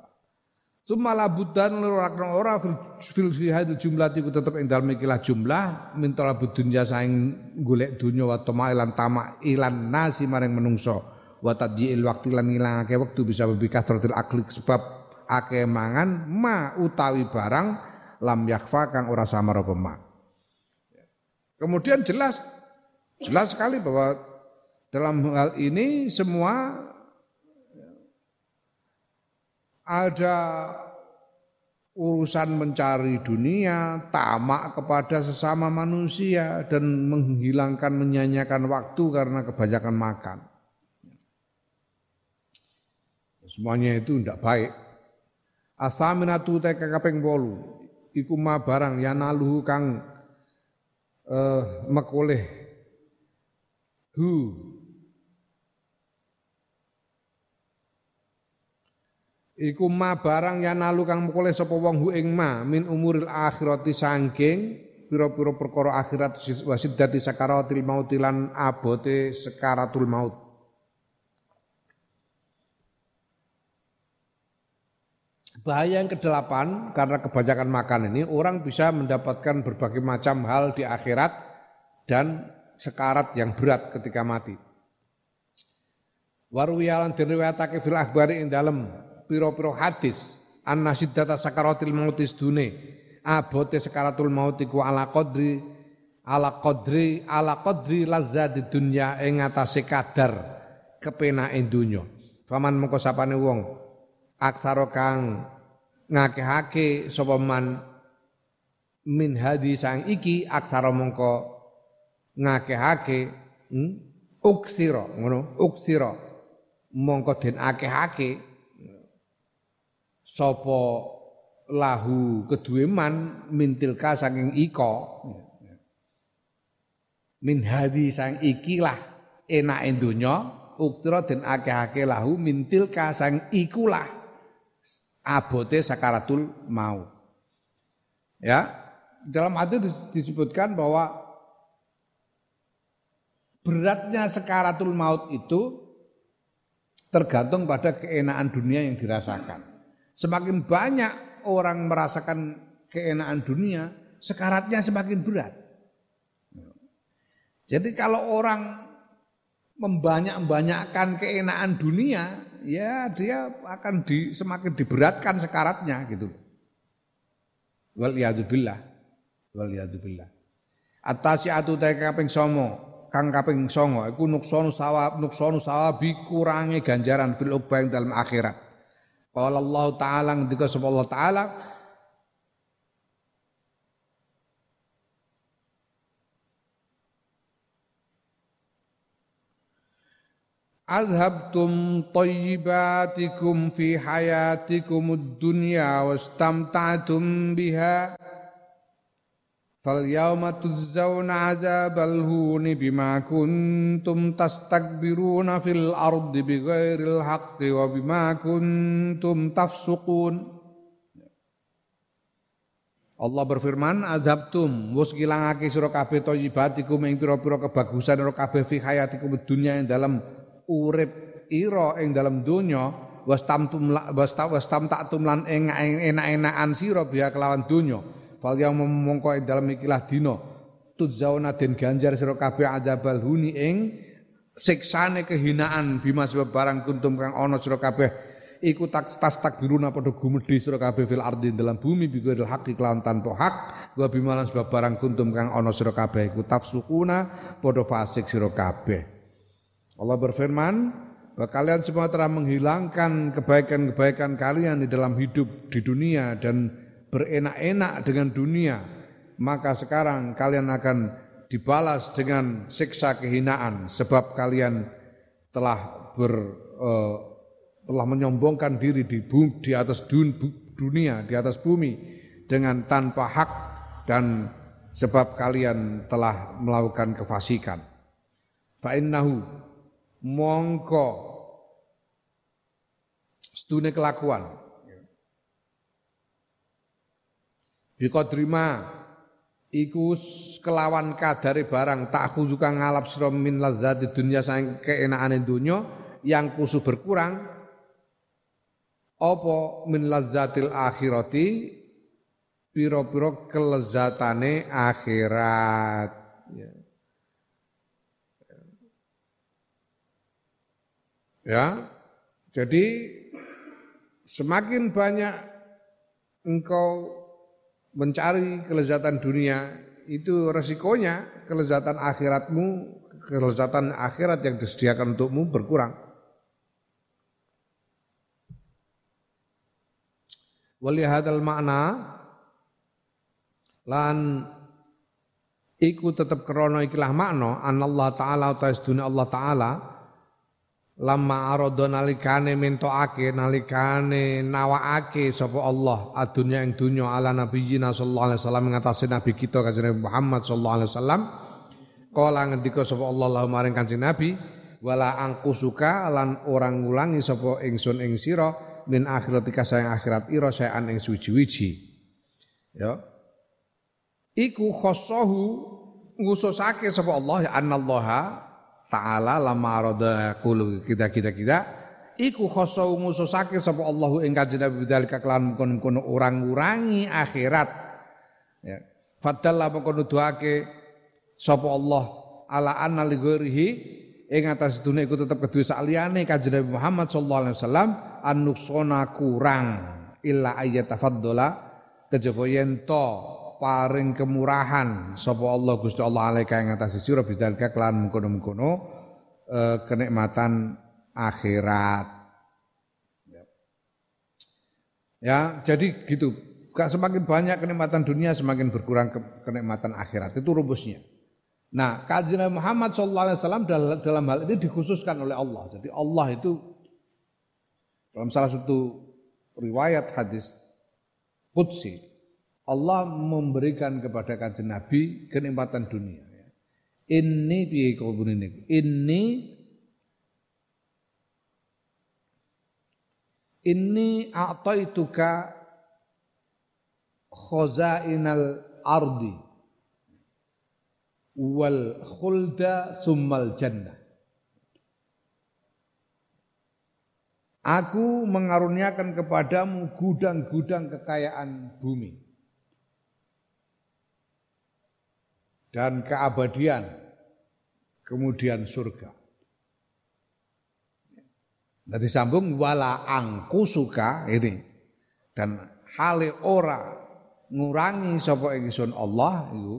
Sumala budan ora ora fil fi hadil jumlah iku tetep ing dalem ikilah jumlah min talabud dunya saing golek dunya wa tamailan tamak ilan nasi maring menungso wa tadyiil waqti lan ngilangake wektu bisa bebikah tertil aklik sebab akeh mangan ma utawi barang lam yakfa kang ora samar ma. Kemudian jelas jelas sekali bahwa dalam hal ini semua ada urusan mencari dunia, tamak kepada sesama manusia dan menghilangkan menyanyikan waktu karena kebanyakan makan. Semuanya itu tidak baik. Asaminatu teka kaping bolu iku ma barang yanaluhu kang uh, mekoleh hu iku ma barang nalu kang mukule sapa wong hu ing ma min umuril akhirati sangking pira-pira perkara akhirat wasiddati sakaratil maut lan abote sekaratul maut Bahaya yang kedelapan karena kebanyakan makan ini orang bisa mendapatkan berbagai macam hal di akhirat dan sekarat yang berat ketika mati. Waruyalan diriwayatake fil akhbari ing dalem piro-piro hadis anna siddata sakaratil mautis dune abote sakaratul maut iku ala qadri ala qadri ala qadri lazzati dunya ing atase kadar kepenake donya faman mengko sapane wong aksara kang ngakehake sapa man min hadi sang iki aksara mengko ngakehake hmm? uksira ngono uksira mongko den akehake sapa lahu kedue man mintilka saking iko min hadi sang ikilah enake donya uktira den akeh-akeh lahu mintilka sang ikulah abote sakaratul mau ya dalam hadis disebutkan bahwa beratnya sakaratul maut itu tergantung pada keenaan dunia yang dirasakan Semakin banyak orang merasakan keenaan dunia, sekaratnya semakin berat. Jadi kalau orang membanyak-banyakkan keenaan dunia, ya dia akan di, semakin diberatkan sekaratnya gitu. Wal billah. Wal billah. Atasiatu ta kaping somo, kang kaping songo iku nuksonu sawab nuksonu sawabi kurangi ganjaran bil dalam akhirat. Qala Allah Ta'ala ngendika sapa Allah Ta'ala Azhabtum tayyibatikum fi hayatikum ad-dunya wastamta'tum biha Tujzauna azabal huni bima kuntum tastakbiruna fil ardi bighairil haqqi wa bima kuntum tafsukun. Allah berfirman azabtum wis ngilangake sira kabeh thayyibatikum ing pira-pira kebagusan sira kabeh fi hayatikum dunya ing dalam urip ira ing dalam dunya was tamtum was tam taktum lan enak-enakan sira biya kelawan dunya Fal yang mongko ing dalem ikilah dina tudzauna den ganjar sira kabeh adzabal huni ing siksane kehinaan bima sebab barang kuntum kang ana sira kabeh. Iku tak tas takbiruna padha gumedhi sira kabeh fil ardi dalam bumi bi ghairil haqqi kelawan tanpa hak. Wa bimalan sebab barang kuntum kang ana sira kabeh iku tafsukuna padha fasik sira kabeh. Allah berfirman bahwa kalian semua telah menghilangkan kebaikan-kebaikan kalian di dalam hidup di dunia dan berenak-enak dengan dunia, maka sekarang kalian akan dibalas dengan siksa kehinaan sebab kalian telah ber uh, telah menyombongkan diri di bumi, di atas dun, dunia, di atas bumi dengan tanpa hak dan sebab kalian telah melakukan kefasikan. Fa innahu mongko stune kelakuan Biqadrima iku kelawan kadare barang tak khuzuka ngalap sira min ladzati dunya sang keenakane dunya yang kusu berkurang apa min ladzatil akhirati pira-pira kelezatane akhirat ya. ya jadi semakin banyak engkau mencari kelezatan dunia itu resikonya kelezatan akhiratmu, kelezatan akhirat yang disediakan untukmu berkurang. Walihadal makna lan iku tetap krono ikilah makna Allah taala utawa Allah taala lama arodo nalikane mentokake nalikane nawaake sapa Allah. Adunya ing dunya ala nabiyina sallallahu alaihi wasallam ngatasi nabi kita kanjeng Muhammad sallallahu alaihi wasallam. Kala ngendika sapa Allah lahu maring kanjeng nabi wala angkusuka lan orang ngulangi sapa ingsun ing sira min akhiratika sayang akhirat ira sayan ing suwi-wiji ya. Iku khossahu ngususake sapa Allah ya anallaha taala lama arada kulu. Kita kita kita. Iku khoso ngususake sapa Allahu ing kanjeng Nabi bidzalika kelan kono orang ngurangi akhirat. Ya. Fadalla mengko nuduhake sapa Allah ala anna li ghairihi. Ing atas dunia iku tetep kedue saliyane kanjeng Nabi Muhammad sallallahu alaihi wasallam anuksona kurang illa ayyatafaddala. Kejaba yen to paring kemurahan sapa Allah Gusti Allah alaika ing atas sira bidzalika kelan mengkono-mengkono e, kenikmatan akhirat. Ya. ya, jadi gitu. Gak semakin banyak kenikmatan dunia semakin berkurang ke, kenikmatan akhirat. Itu rumusnya. Nah, kajian Muhammad SAW dalam, dalam hal ini dikhususkan oleh Allah. Jadi Allah itu dalam salah satu riwayat hadis Qudsi Allah memberikan kepada kanjeng Nabi kenikmatan dunia. Ini piye kobun ini? Ini ini a'taituka khazainal ardi wal khulda summal jannah. Aku mengaruniakan kepadamu gudang-gudang kekayaan bumi dan keabadian, kemudian surga. Nanti sambung wala angku suka ini. Dan hale ora ngurangi sapa ingsun Allah itu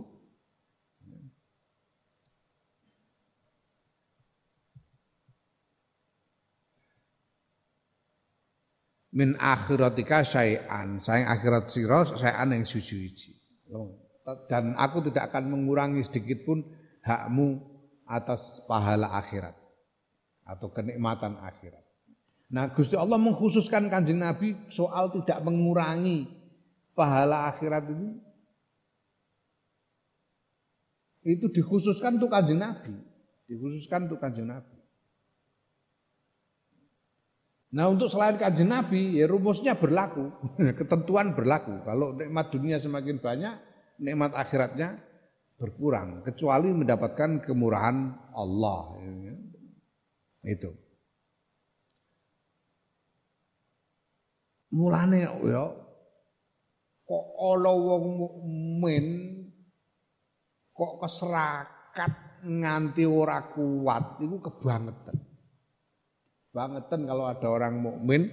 min akhiratika syai'an. Sayang akhirat sira syai'an yang suci-suci dan aku tidak akan mengurangi sedikit pun hakmu atas pahala akhirat atau kenikmatan akhirat. Nah, Gusti Allah mengkhususkan Kanjeng Nabi soal tidak mengurangi pahala akhirat ini Itu dikhususkan untuk kanjeng Nabi. Dikhususkan untuk kanjeng Nabi. Nah untuk selain kanjeng Nabi, ya rumusnya berlaku, ketentuan berlaku. Kalau nikmat dunia semakin banyak, nikmat akhiratnya berkurang, kecuali mendapatkan kemurahan Allah. Itu. Mulane ya kok ana wong mukmin kok keserakat nganti ora kuat iku kebangetan. Bangetan kalau ada orang mukmin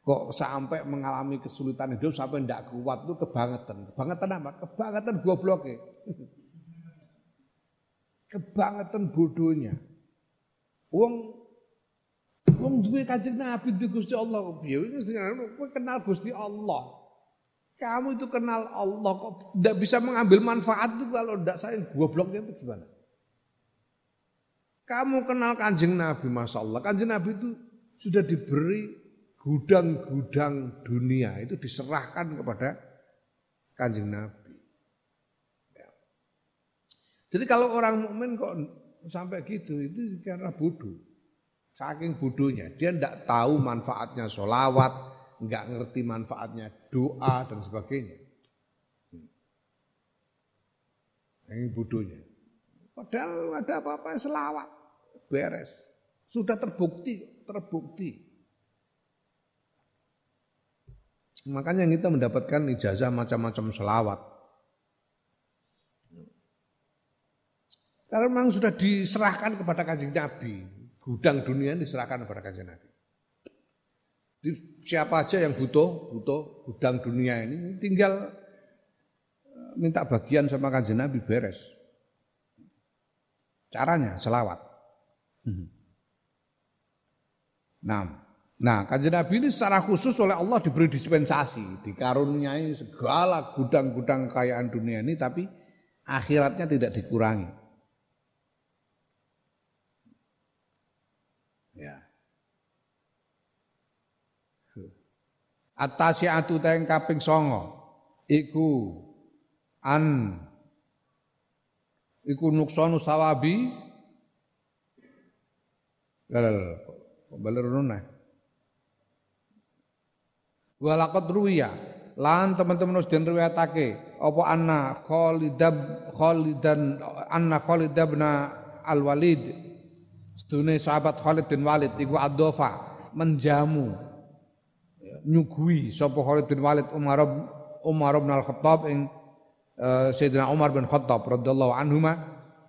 kok sampai mengalami kesulitan hidup sampai ndak kuat itu kebangetan. Kebangetan apa? Kebangetan gobloke. kebangetan bodohnya. Wong Wong duwe Kanjeng Nabi duwe Gusti Allah piye? Kowe kenal Gusti Allah. Kamu itu kenal Allah kok tidak bisa mengambil manfaat itu kalau tidak sayang gobloknya itu gimana? Kamu kenal kanjeng Nabi, Masya Allah. Kanjeng Nabi itu sudah diberi gudang-gudang dunia. Itu diserahkan kepada kanjeng Nabi. Ya. Jadi kalau orang mukmin kok sampai gitu, itu karena bodoh. Saking bodohnya, dia tidak tahu manfaatnya sholawat, nggak ngerti manfaatnya doa dan sebagainya. Ini bodohnya. Padahal ada apa-apa selawat, beres. Sudah terbukti, terbukti. Makanya kita mendapatkan ijazah macam-macam selawat. Karena memang sudah diserahkan kepada kanjeng Nabi gudang dunia ini diserahkan kepada kanjeng Nabi. Jadi, siapa aja yang butuh butuh gudang dunia ini tinggal eh, minta bagian sama kanjeng Nabi beres. Caranya selawat. Hmm. Nah, nah kanjeng Nabi ini secara khusus oleh Allah diberi dispensasi, dikaruniai segala gudang-gudang kekayaan dunia ini, tapi akhiratnya tidak dikurangi. Ya. Atasiatu teng kaping songo iku an iku nuksonu sawabi lal baler nuna walakot ruya lan teman-teman harus den riwayatake apa anna Khalidab Khalidan anna Khalidabna Al Walid Sedune sahabat Khalid bin Walid iku adofa menjamu nyugui sapa Khalid bin Walid Umar Umar bin Al-Khattab ing uh, Sayyidina Umar bin Khattab radhiyallahu anhuma.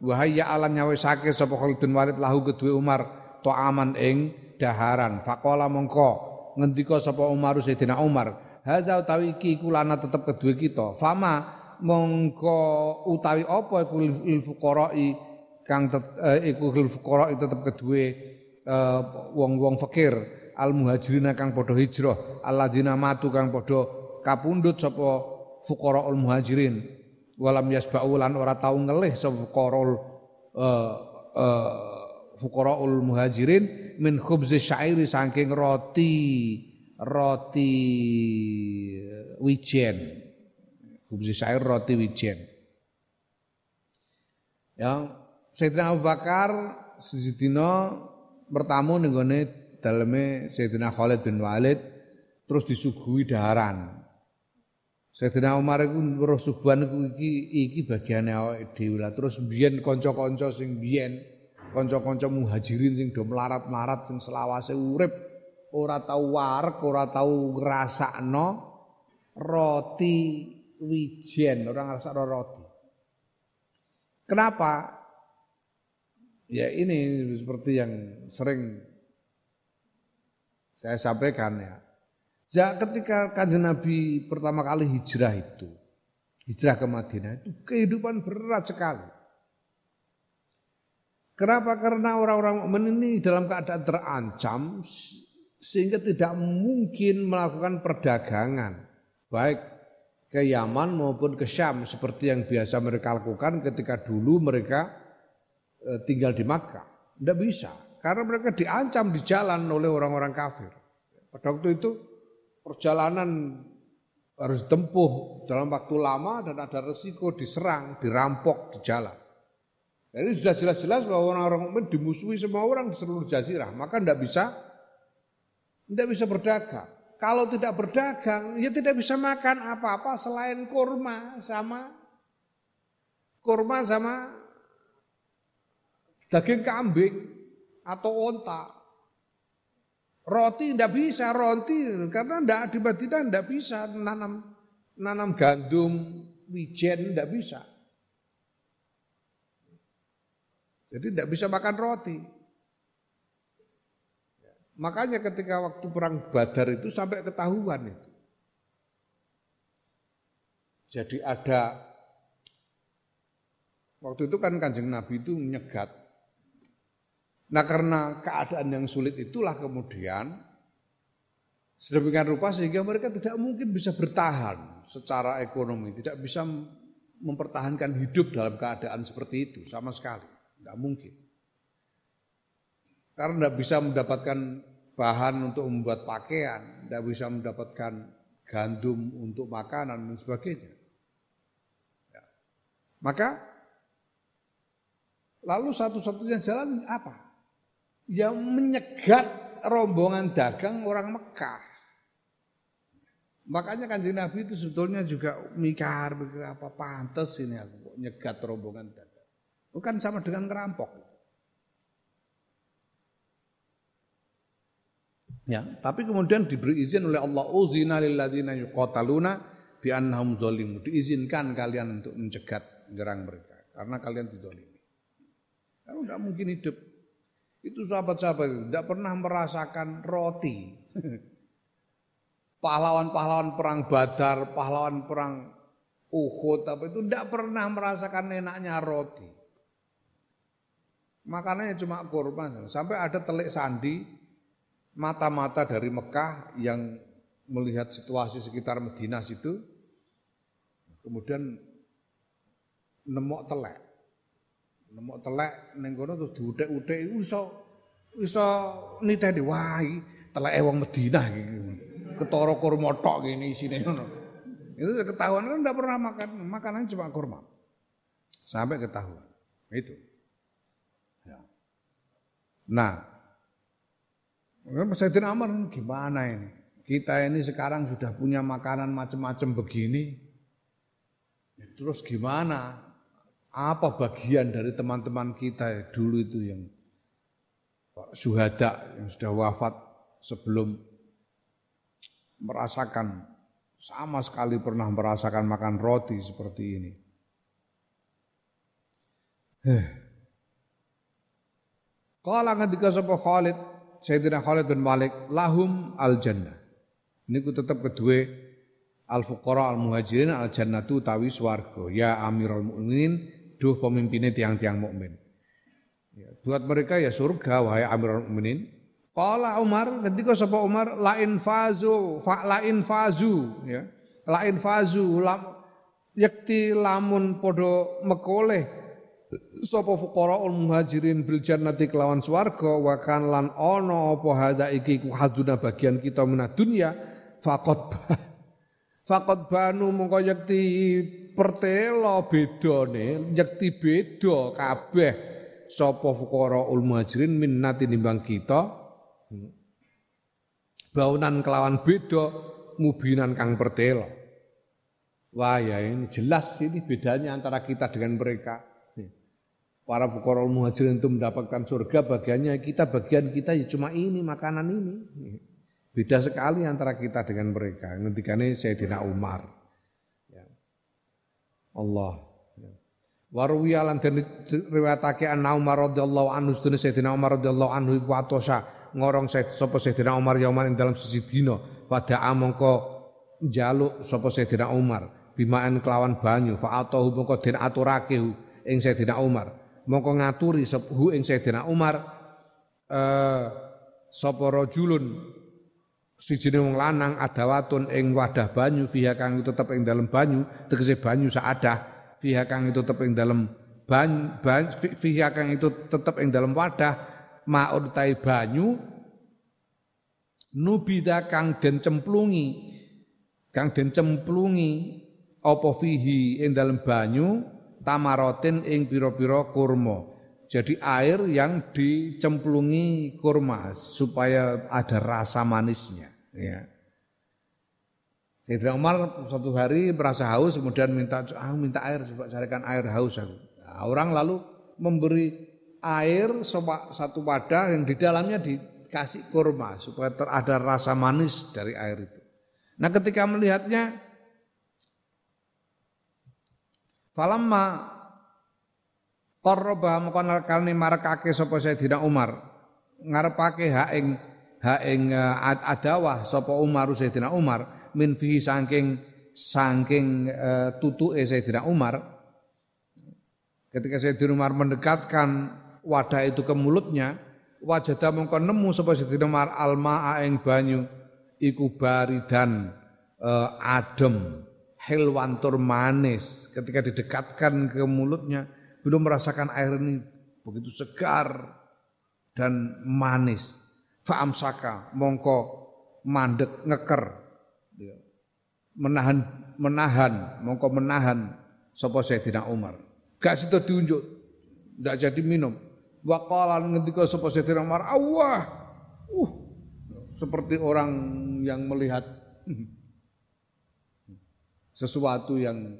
Wa hayya ala nyawisake sapa Khalid bin Walid lahu kedue Umar aman ing daharan. Faqala mongko ngendika sapa Umar Sayyidina Umar. Hadza utawi iki iku lana tetep kedue kita. Fama mongko utawi apa iku lil fuqara'i kang eh, iku khil fuqara tetep kedue eh, wong-wong fakir. Al muhajirin kang padha hijrah alladzina matu kang padha kapundhut sapa fuqaraul muhajirin. Walam yasba'u lan ora tau ngelih sapa fuqaraul uh, uh, fuqaraul muhajirin min khubzi syairi saking roti roti wijen. Khubzi syair roti wijen. Yang Sayyidina Abu Bakar sesidina bertamu ning gone daleme Sayyidina Khalid bin Walid terus disuguhi daharan. Sayyidina Umar iku weruh suguhan iku iki iki bagiane awake dhewe terus biyen kanca-kanca sing biyen kanca-kanca muhajirin sing do melarat-melarat sing selawase urip ora tau warek, ora tau ngrasakno roti wijen, ora ngrasakno roti. Kenapa? Ya ini seperti yang sering saya sampaikan ya. Ja, ketika kanjeng Nabi pertama kali hijrah itu, hijrah ke Madinah itu kehidupan berat sekali. Kenapa? Karena orang-orang mukmin ini dalam keadaan terancam sehingga tidak mungkin melakukan perdagangan baik ke Yaman maupun ke Syam seperti yang biasa mereka lakukan ketika dulu mereka Eh, tinggal di Makkah. Tidak bisa, karena mereka diancam di jalan oleh orang-orang kafir. Pada waktu itu perjalanan harus ditempuh dalam waktu lama dan ada resiko diserang, dirampok di jalan. Jadi sudah jelas-jelas bahwa orang-orang mukmin dimusuhi semua orang di seluruh jazirah, maka tidak bisa tidak bisa berdagang. Kalau tidak berdagang, ya tidak bisa makan apa-apa selain kurma sama kurma sama daging kambing atau onta. Roti tidak bisa, roti karena tidak di Madinah tidak bisa nanam nanam gandum, wijen tidak bisa. Jadi tidak bisa makan roti. Makanya ketika waktu perang Badar itu sampai ketahuan itu. Jadi ada waktu itu kan kanjeng Nabi itu menyegat. Nah karena keadaan yang sulit itulah kemudian sedemikian rupa sehingga mereka tidak mungkin bisa bertahan secara ekonomi, tidak bisa mempertahankan hidup dalam keadaan seperti itu sama sekali. Tidak mungkin. Karena tidak bisa mendapatkan bahan untuk membuat pakaian, tidak bisa mendapatkan gandum untuk makanan dan sebagainya. Ya. Maka lalu satu-satunya jalan apa? Yang menyegat rombongan dagang orang Mekah. Makanya kanjeng Nabi itu sebetulnya juga mikir, mikir apa pantas ini aku nyegat rombongan dagang. Bukan sama dengan ngerampok. Ya, tapi kemudian diberi izin oleh Allah uzina lil ladzina yuqataluna bi annahum zalimun. Diizinkan kalian untuk mencegat menyerang mereka karena kalian dizalimi. Kamu tidak mungkin hidup. Itu sahabat-sahabat tidak pernah merasakan roti. Pahlawan-pahlawan perang Badar, pahlawan perang Uhud apa itu tidak pernah merasakan enaknya roti. Makanannya cuma kurma. Sampai ada telik sandi mata-mata dari Mekah yang melihat situasi sekitar Madinah situ. Kemudian nemok telek. Nemok telek ning kono terus diutek-utek iku iso iso niteni wae telek wong Madinah iki. Ketara kurma tok ngene isine. Itu ketahuan kan enggak pernah makan, makanan cuma kurma. Sampai ketahuan. Itu. Nah, Sayyidina Umar gimana ini? Kita ini sekarang sudah punya makanan macam-macam begini. Ya, terus gimana? Apa bagian dari teman-teman kita dulu itu yang syuhada yang sudah wafat sebelum merasakan sama sekali pernah merasakan makan roti seperti ini. Heh. Kala ketika sapa Khalid, Sayyidina Khalid bin Malik, lahum al jannah. Ini ku tetap kedua al fuqara al muhajirin al jannatu tawi swarga. Ya Amirul Mukminin, duh pemimpinnya tiang-tiang mukmin. Ya, buat mereka ya surga wahai Amirul Mukminin. Qala Umar ketika sapa Umar lain fazu fa lain fazu ya. Lain fazu lam yakti lamun podo mekoleh sapa fuqaraul muhajirin bil jannati kelawan swarga wa kan lan ana apa hadza iki ku haduna bagian kita menah dunya faqad faqad banu mongko yekti pertelo bedane yekti beda kabeh sapa fuqaraul muhajirin minnati nimbang kita. Baunan kelawan beda mubinan kang pertelo wah ya ini jelas ini bedanya antara kita dengan mereka para fuqara muhajirin itu mendapatkan surga bagiannya kita bagian kita ya cuma ini makanan ini. Beda sekali antara kita dengan mereka. Ngendikane Sayyidina Umar. Ya. Allah. Ya. Warwiya lan den riwayatake ana Umar radhiyallahu anhu sedene Sayyidina Umar radhiyallahu anhu iku atosa ngorong sapa Sayyidina Umar yauman ing dalam sisi dina. Pada amangka njaluk sapa Sayyidina Umar. Bimaan kelawan banyu fa atahu mongko den aturake ing Sayyidina Umar mongko ngaturi sepuhu ing Sayyidina Umar eh sapa rajulun sijine wong lanang adawatun ing wadah banyu fiha kang tetep ing dalem banyu tegese banyu saadah fiha kang itu tetep ing dalem banyu ban, fiha kang itu tetep ing dalem wadah maun tai banyu nubida kang den cemplungi kang den cemplungi apa fihi ing dalem banyu tamarotin ing pira-pira kurma. Jadi air yang dicemplungi kurma supaya ada rasa manisnya. Ya. Sayyidina Umar suatu hari merasa haus kemudian minta ah, minta air coba carikan air haus aku. Nah, orang lalu memberi air satu wadah yang di dalamnya dikasih kurma supaya ter ada rasa manis dari air itu. Nah ketika melihatnya falamma Qarraba mongko kalne marakake sapa Sayyidina Umar. Ngarepake hak ing hak ing uh, adawah sapa Umar Sayyidina Umar. Min fihi saking saking uh, tutuke Sayyidina Umar. Ketika Sayyidina Umar mendekatkan wadah itu ke mulutnya wajada mongko nemu sapa Sayyidina Umar alma ing banyu iku baridan uh, adem helwantur manis ketika didekatkan ke mulutnya belum merasakan air ini begitu segar dan manis. Fa'amsaka mongko mandek ngeker. Menahan menahan mongko menahan sapa Sayyidina Umar. Gak situ diunjuk. Ndak jadi minum. Waqala ngendika sapa Sayyidina Umar, "Allah." Uh, seperti orang yang melihat sesuatu yang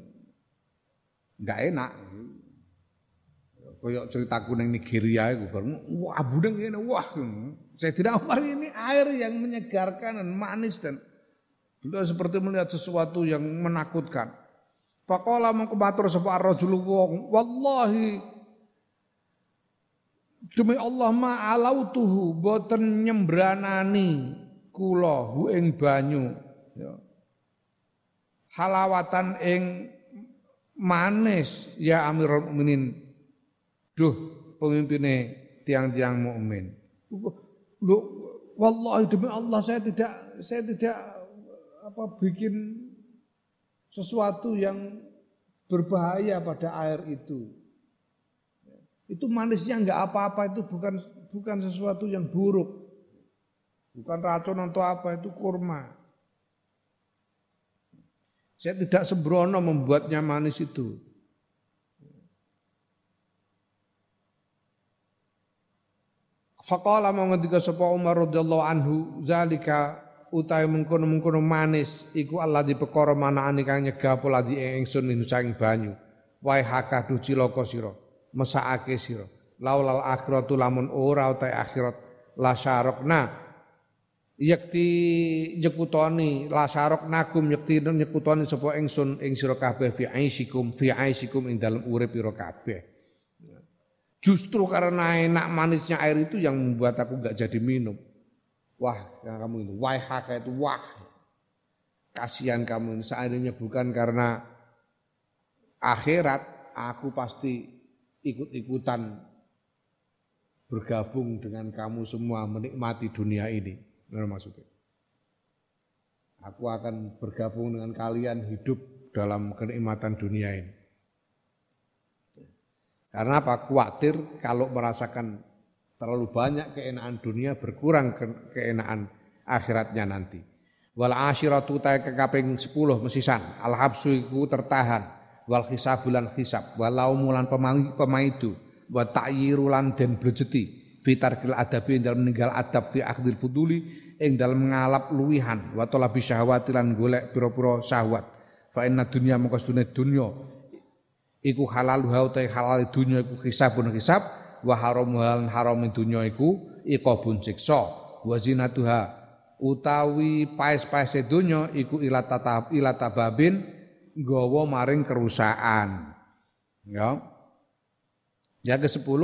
enggak enak. Koyok ceritaku neng Nigeria itu bareng wah budeng ini wah. Saya tidak Umar ini air yang menyegarkan dan manis dan beliau seperti melihat sesuatu yang menakutkan. Fakola mengkubatur sebuah rajul wong wallahi demi Allah ma tuhu boten nyembranani kula hu ing banyu. Ya. Halawatan ing manis ya Amirul Mukminin Duh, pemimpinnya tiang-tiang mukmin. Lu wallahi demi Allah saya tidak saya tidak apa bikin sesuatu yang berbahaya pada air itu. Itu manisnya enggak apa-apa itu bukan bukan sesuatu yang buruk. Bukan racun atau apa itu kurma. Saya tidak sembrono membuatnya manis itu. Faqala mau ngendika sapa Umar radhiyallahu anhu zalika utahe mengkono-mengkono manis iku Allah di perkara manakane kang nyegah pola di ingsun min saking banyu. Wae hakah du cilaka sira, mesakake sira. Laulal akhiratu lamun ora utahe akhirat la syarokna yakti nyekutoni la syaroknakum yakti nyekutoni sapa ingsun ing sira kabeh fi aisikum fi aisikum ing dalem urip ira kabeh. Justru karena enak manisnya air itu yang membuat aku nggak jadi minum. Wah, yang kamu itu, wah haka itu, wah. Kasihan kamu ini, seandainya bukan karena akhirat, aku pasti ikut-ikutan bergabung dengan kamu semua menikmati dunia ini. Benar maksudnya. Aku akan bergabung dengan kalian hidup dalam kenikmatan dunia ini. Karena apa? Kuatir kalau merasakan terlalu banyak keenaan dunia berkurang ke keenaan akhiratnya nanti. Wal asyiratu ta kekaping 10 mesisan. Al habsu iku tertahan. Wal hisabulan hisab. Walau mulan pemaidu. Wa ta'yiru lan den brejeti. Fitar kil adabi dalam meninggal adab fi akhdil fuduli ing dalam ngalap luwihan wa talabi syahwati lan golek pira-pira syahwat. Fa inna dunya mongko dunya iku halal wa utai halal dunya iku hisabun hisab wa haram hal haram dunya iku iqabun siksa. Wa zinatuha utawi paes-paese dunya iku ilata ilata babin gawa maring kerusakan. Ya. Yang ke-10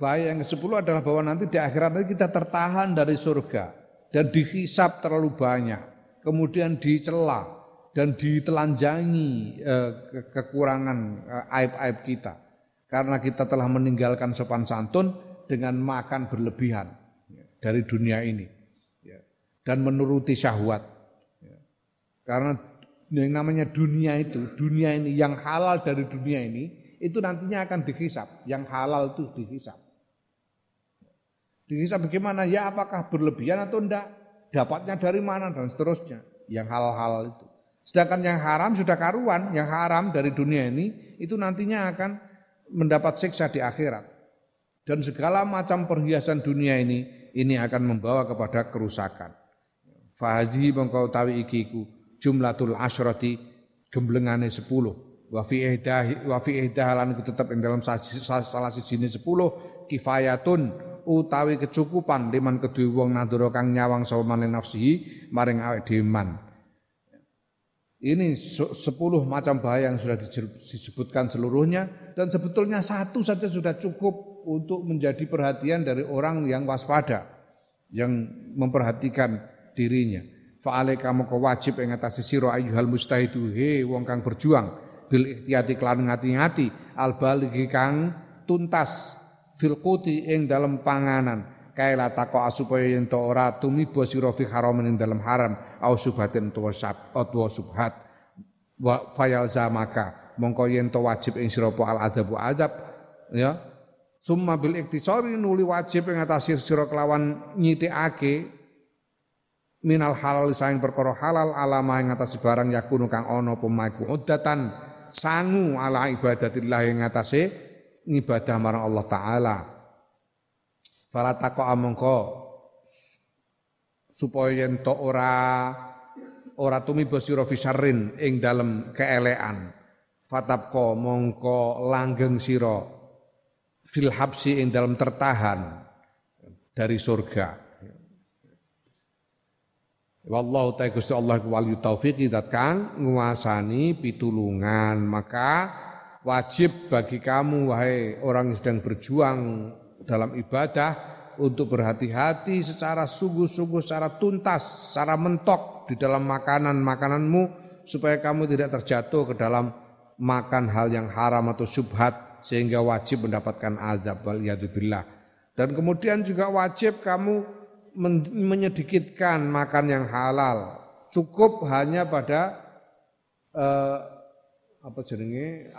bahaya yang ke-10 adalah bahwa nanti di akhirat nanti kita tertahan dari surga. Dan dihisap terlalu banyak. Kemudian dicela dan ditelanjangi eh, kekurangan eh, aib-aib kita. Karena kita telah meninggalkan sopan santun dengan makan berlebihan ya, dari dunia ini ya, dan menuruti syahwat ya. karena yang namanya dunia itu dunia ini yang halal dari dunia ini itu nantinya akan dihisap. Yang halal itu dihisap dihisap bagaimana ya apakah berlebihan atau enggak? Dapatnya dari mana? Dan seterusnya. Yang halal-halal itu. Sedangkan yang haram sudah karuan, yang haram dari dunia ini itu nantinya akan mendapat siksa di akhirat. Dan segala macam perhiasan dunia ini ini akan membawa kepada kerusakan. Fahazi mengkau tawi ikiku jumlatul asyrati gemblengane sepuluh. Wa fi ihdah tetep ing dalam salah siji sepuluh. Kifayatun utawi kecukupan liman kedue wong nadura kang nyawang sapa maning nafsihi maring awake dhewe ini sepuluh macam bahaya yang sudah disebutkan seluruhnya dan sebetulnya satu saja sudah cukup untuk menjadi perhatian dari orang yang waspada, yang memperhatikan dirinya. Fa'ale kamu wajib ing atase sira ayyuhal mustahidu he wong kang berjuang bil ihtiyati kelan ngati-ngati al tuntas fil quti ing dalam panganan. Kaila tako supaya yen to ora tumiba sira fi haramin ing dalam haram au subhatin tuwa sab atwa subhat. Wa fayal zamaka. Mongko yen to wajib ing sira al adabu adab ya. Summa bil iktisari nuli wajib ing atas sira kelawan nyitikake minal halal saing perkara halal alama ing atas barang yakunu kang ana pemaku udatan sangu ala ibadatillah ing atase ngibadah marang Allah taala Fala tako amongko supaya yen to ora ora tumiba sira fisarrin ing dalem keelekan. Fatapko mongko langgeng sira fil habsi ing dalem tertahan dari surga. Wallahu ta'ala Gusti Allah wali taufik dat kang nguasani pitulungan maka wajib bagi kamu wahai orang yang sedang berjuang dalam ibadah untuk berhati-hati secara sungguh-sungguh, secara tuntas, secara mentok di dalam makanan-makananmu supaya kamu tidak terjatuh ke dalam makan hal yang haram atau syubhat sehingga wajib mendapatkan azab wal Dan kemudian juga wajib kamu menyedikitkan makan yang halal. Cukup hanya pada eh, apa jenenge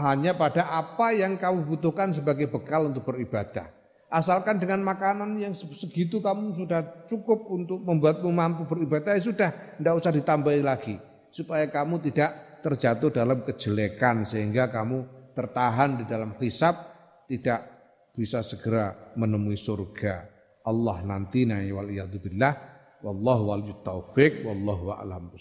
hanya pada apa yang kamu butuhkan sebagai bekal untuk beribadah. Asalkan dengan makanan yang segitu kamu sudah cukup untuk membuatmu mampu beribadah, ya sudah, tidak usah ditambahi lagi. Supaya kamu tidak terjatuh dalam kejelekan sehingga kamu tertahan di dalam hisab tidak bisa segera menemui surga. Allah nanti na wal wallahu wal taufik wallahu a'lam